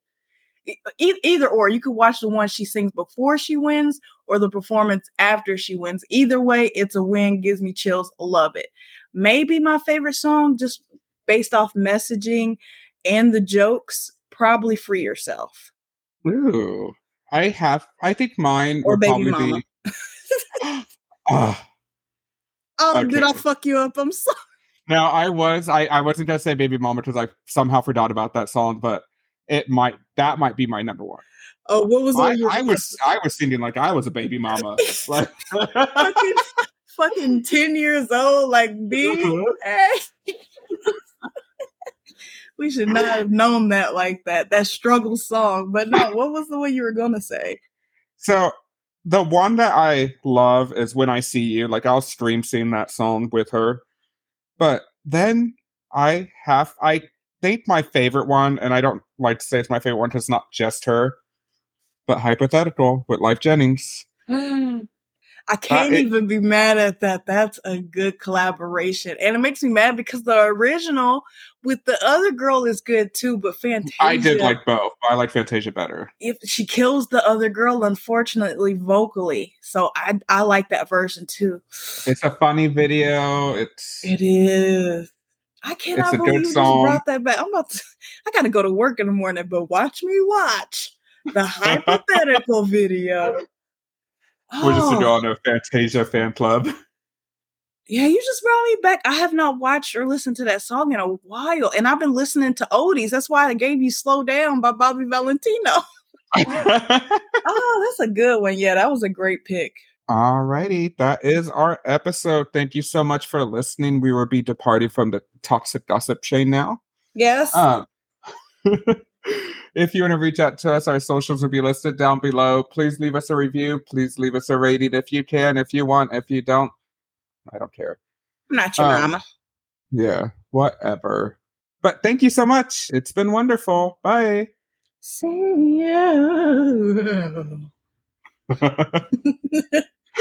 E- either or, you could watch the one she sings before she wins or the performance after she wins. Either way, it's a win, gives me chills, love it. Maybe my favorite song, just based off messaging and the jokes, probably Free Yourself. Ooh. I have I think mine Or would Baby probably Mama. be Ah. Oh, did I fuck you up? I'm sorry. No, I was. I, I wasn't gonna say Baby Mama because I somehow forgot about that song, but it might that might be my number one. Oh, what was I, one you were I was I was singing like I was a baby mama. Like, fucking, fucking 10 years old, like big? Hey. Uh-huh. we should not have known that like that. That struggle song. But no, what was the one you were gonna say? so the one that I love is When I See You. Like I'll stream sing that song with her. But then I have I think my favorite one, and I don't like to say it's my favorite one because it's not just her, but hypothetical with Lyfe Jennings. Mm. I uh, can't it- even be mad at that. That's a good collaboration. And it makes me mad because the original with the other girl is good too, but Fantasia. I did like both. I like Fantasia better. if she kills the other girl, unfortunately, vocally. So I I like that version too. It's a funny video. It's It is. I cannot believe you song. brought that back. I'm about to. I gotta go to work in the morning, but watch me watch the hypothetical video. we're just Oh, going to a Fantasia fan club. yeah, you just brought me back. I have not watched or listened to that song in a while, and I've been listening to oldies. That's why I gave you "Slow Down" by Bobby Valentino. Oh, that's a good one. Yeah, that was a great pick. Alrighty, that is our episode. Thank you so much for listening. We will be departing from the toxic gossip chain now. Yes. Um, if you want to reach out to us, our socials will be listed down below. Please leave us a review. Please leave us a rating if you can. If you want, if you don't, I don't care. I'm not your um, mama. Yeah, whatever. But thank you so much. It's been wonderful. Bye. See you.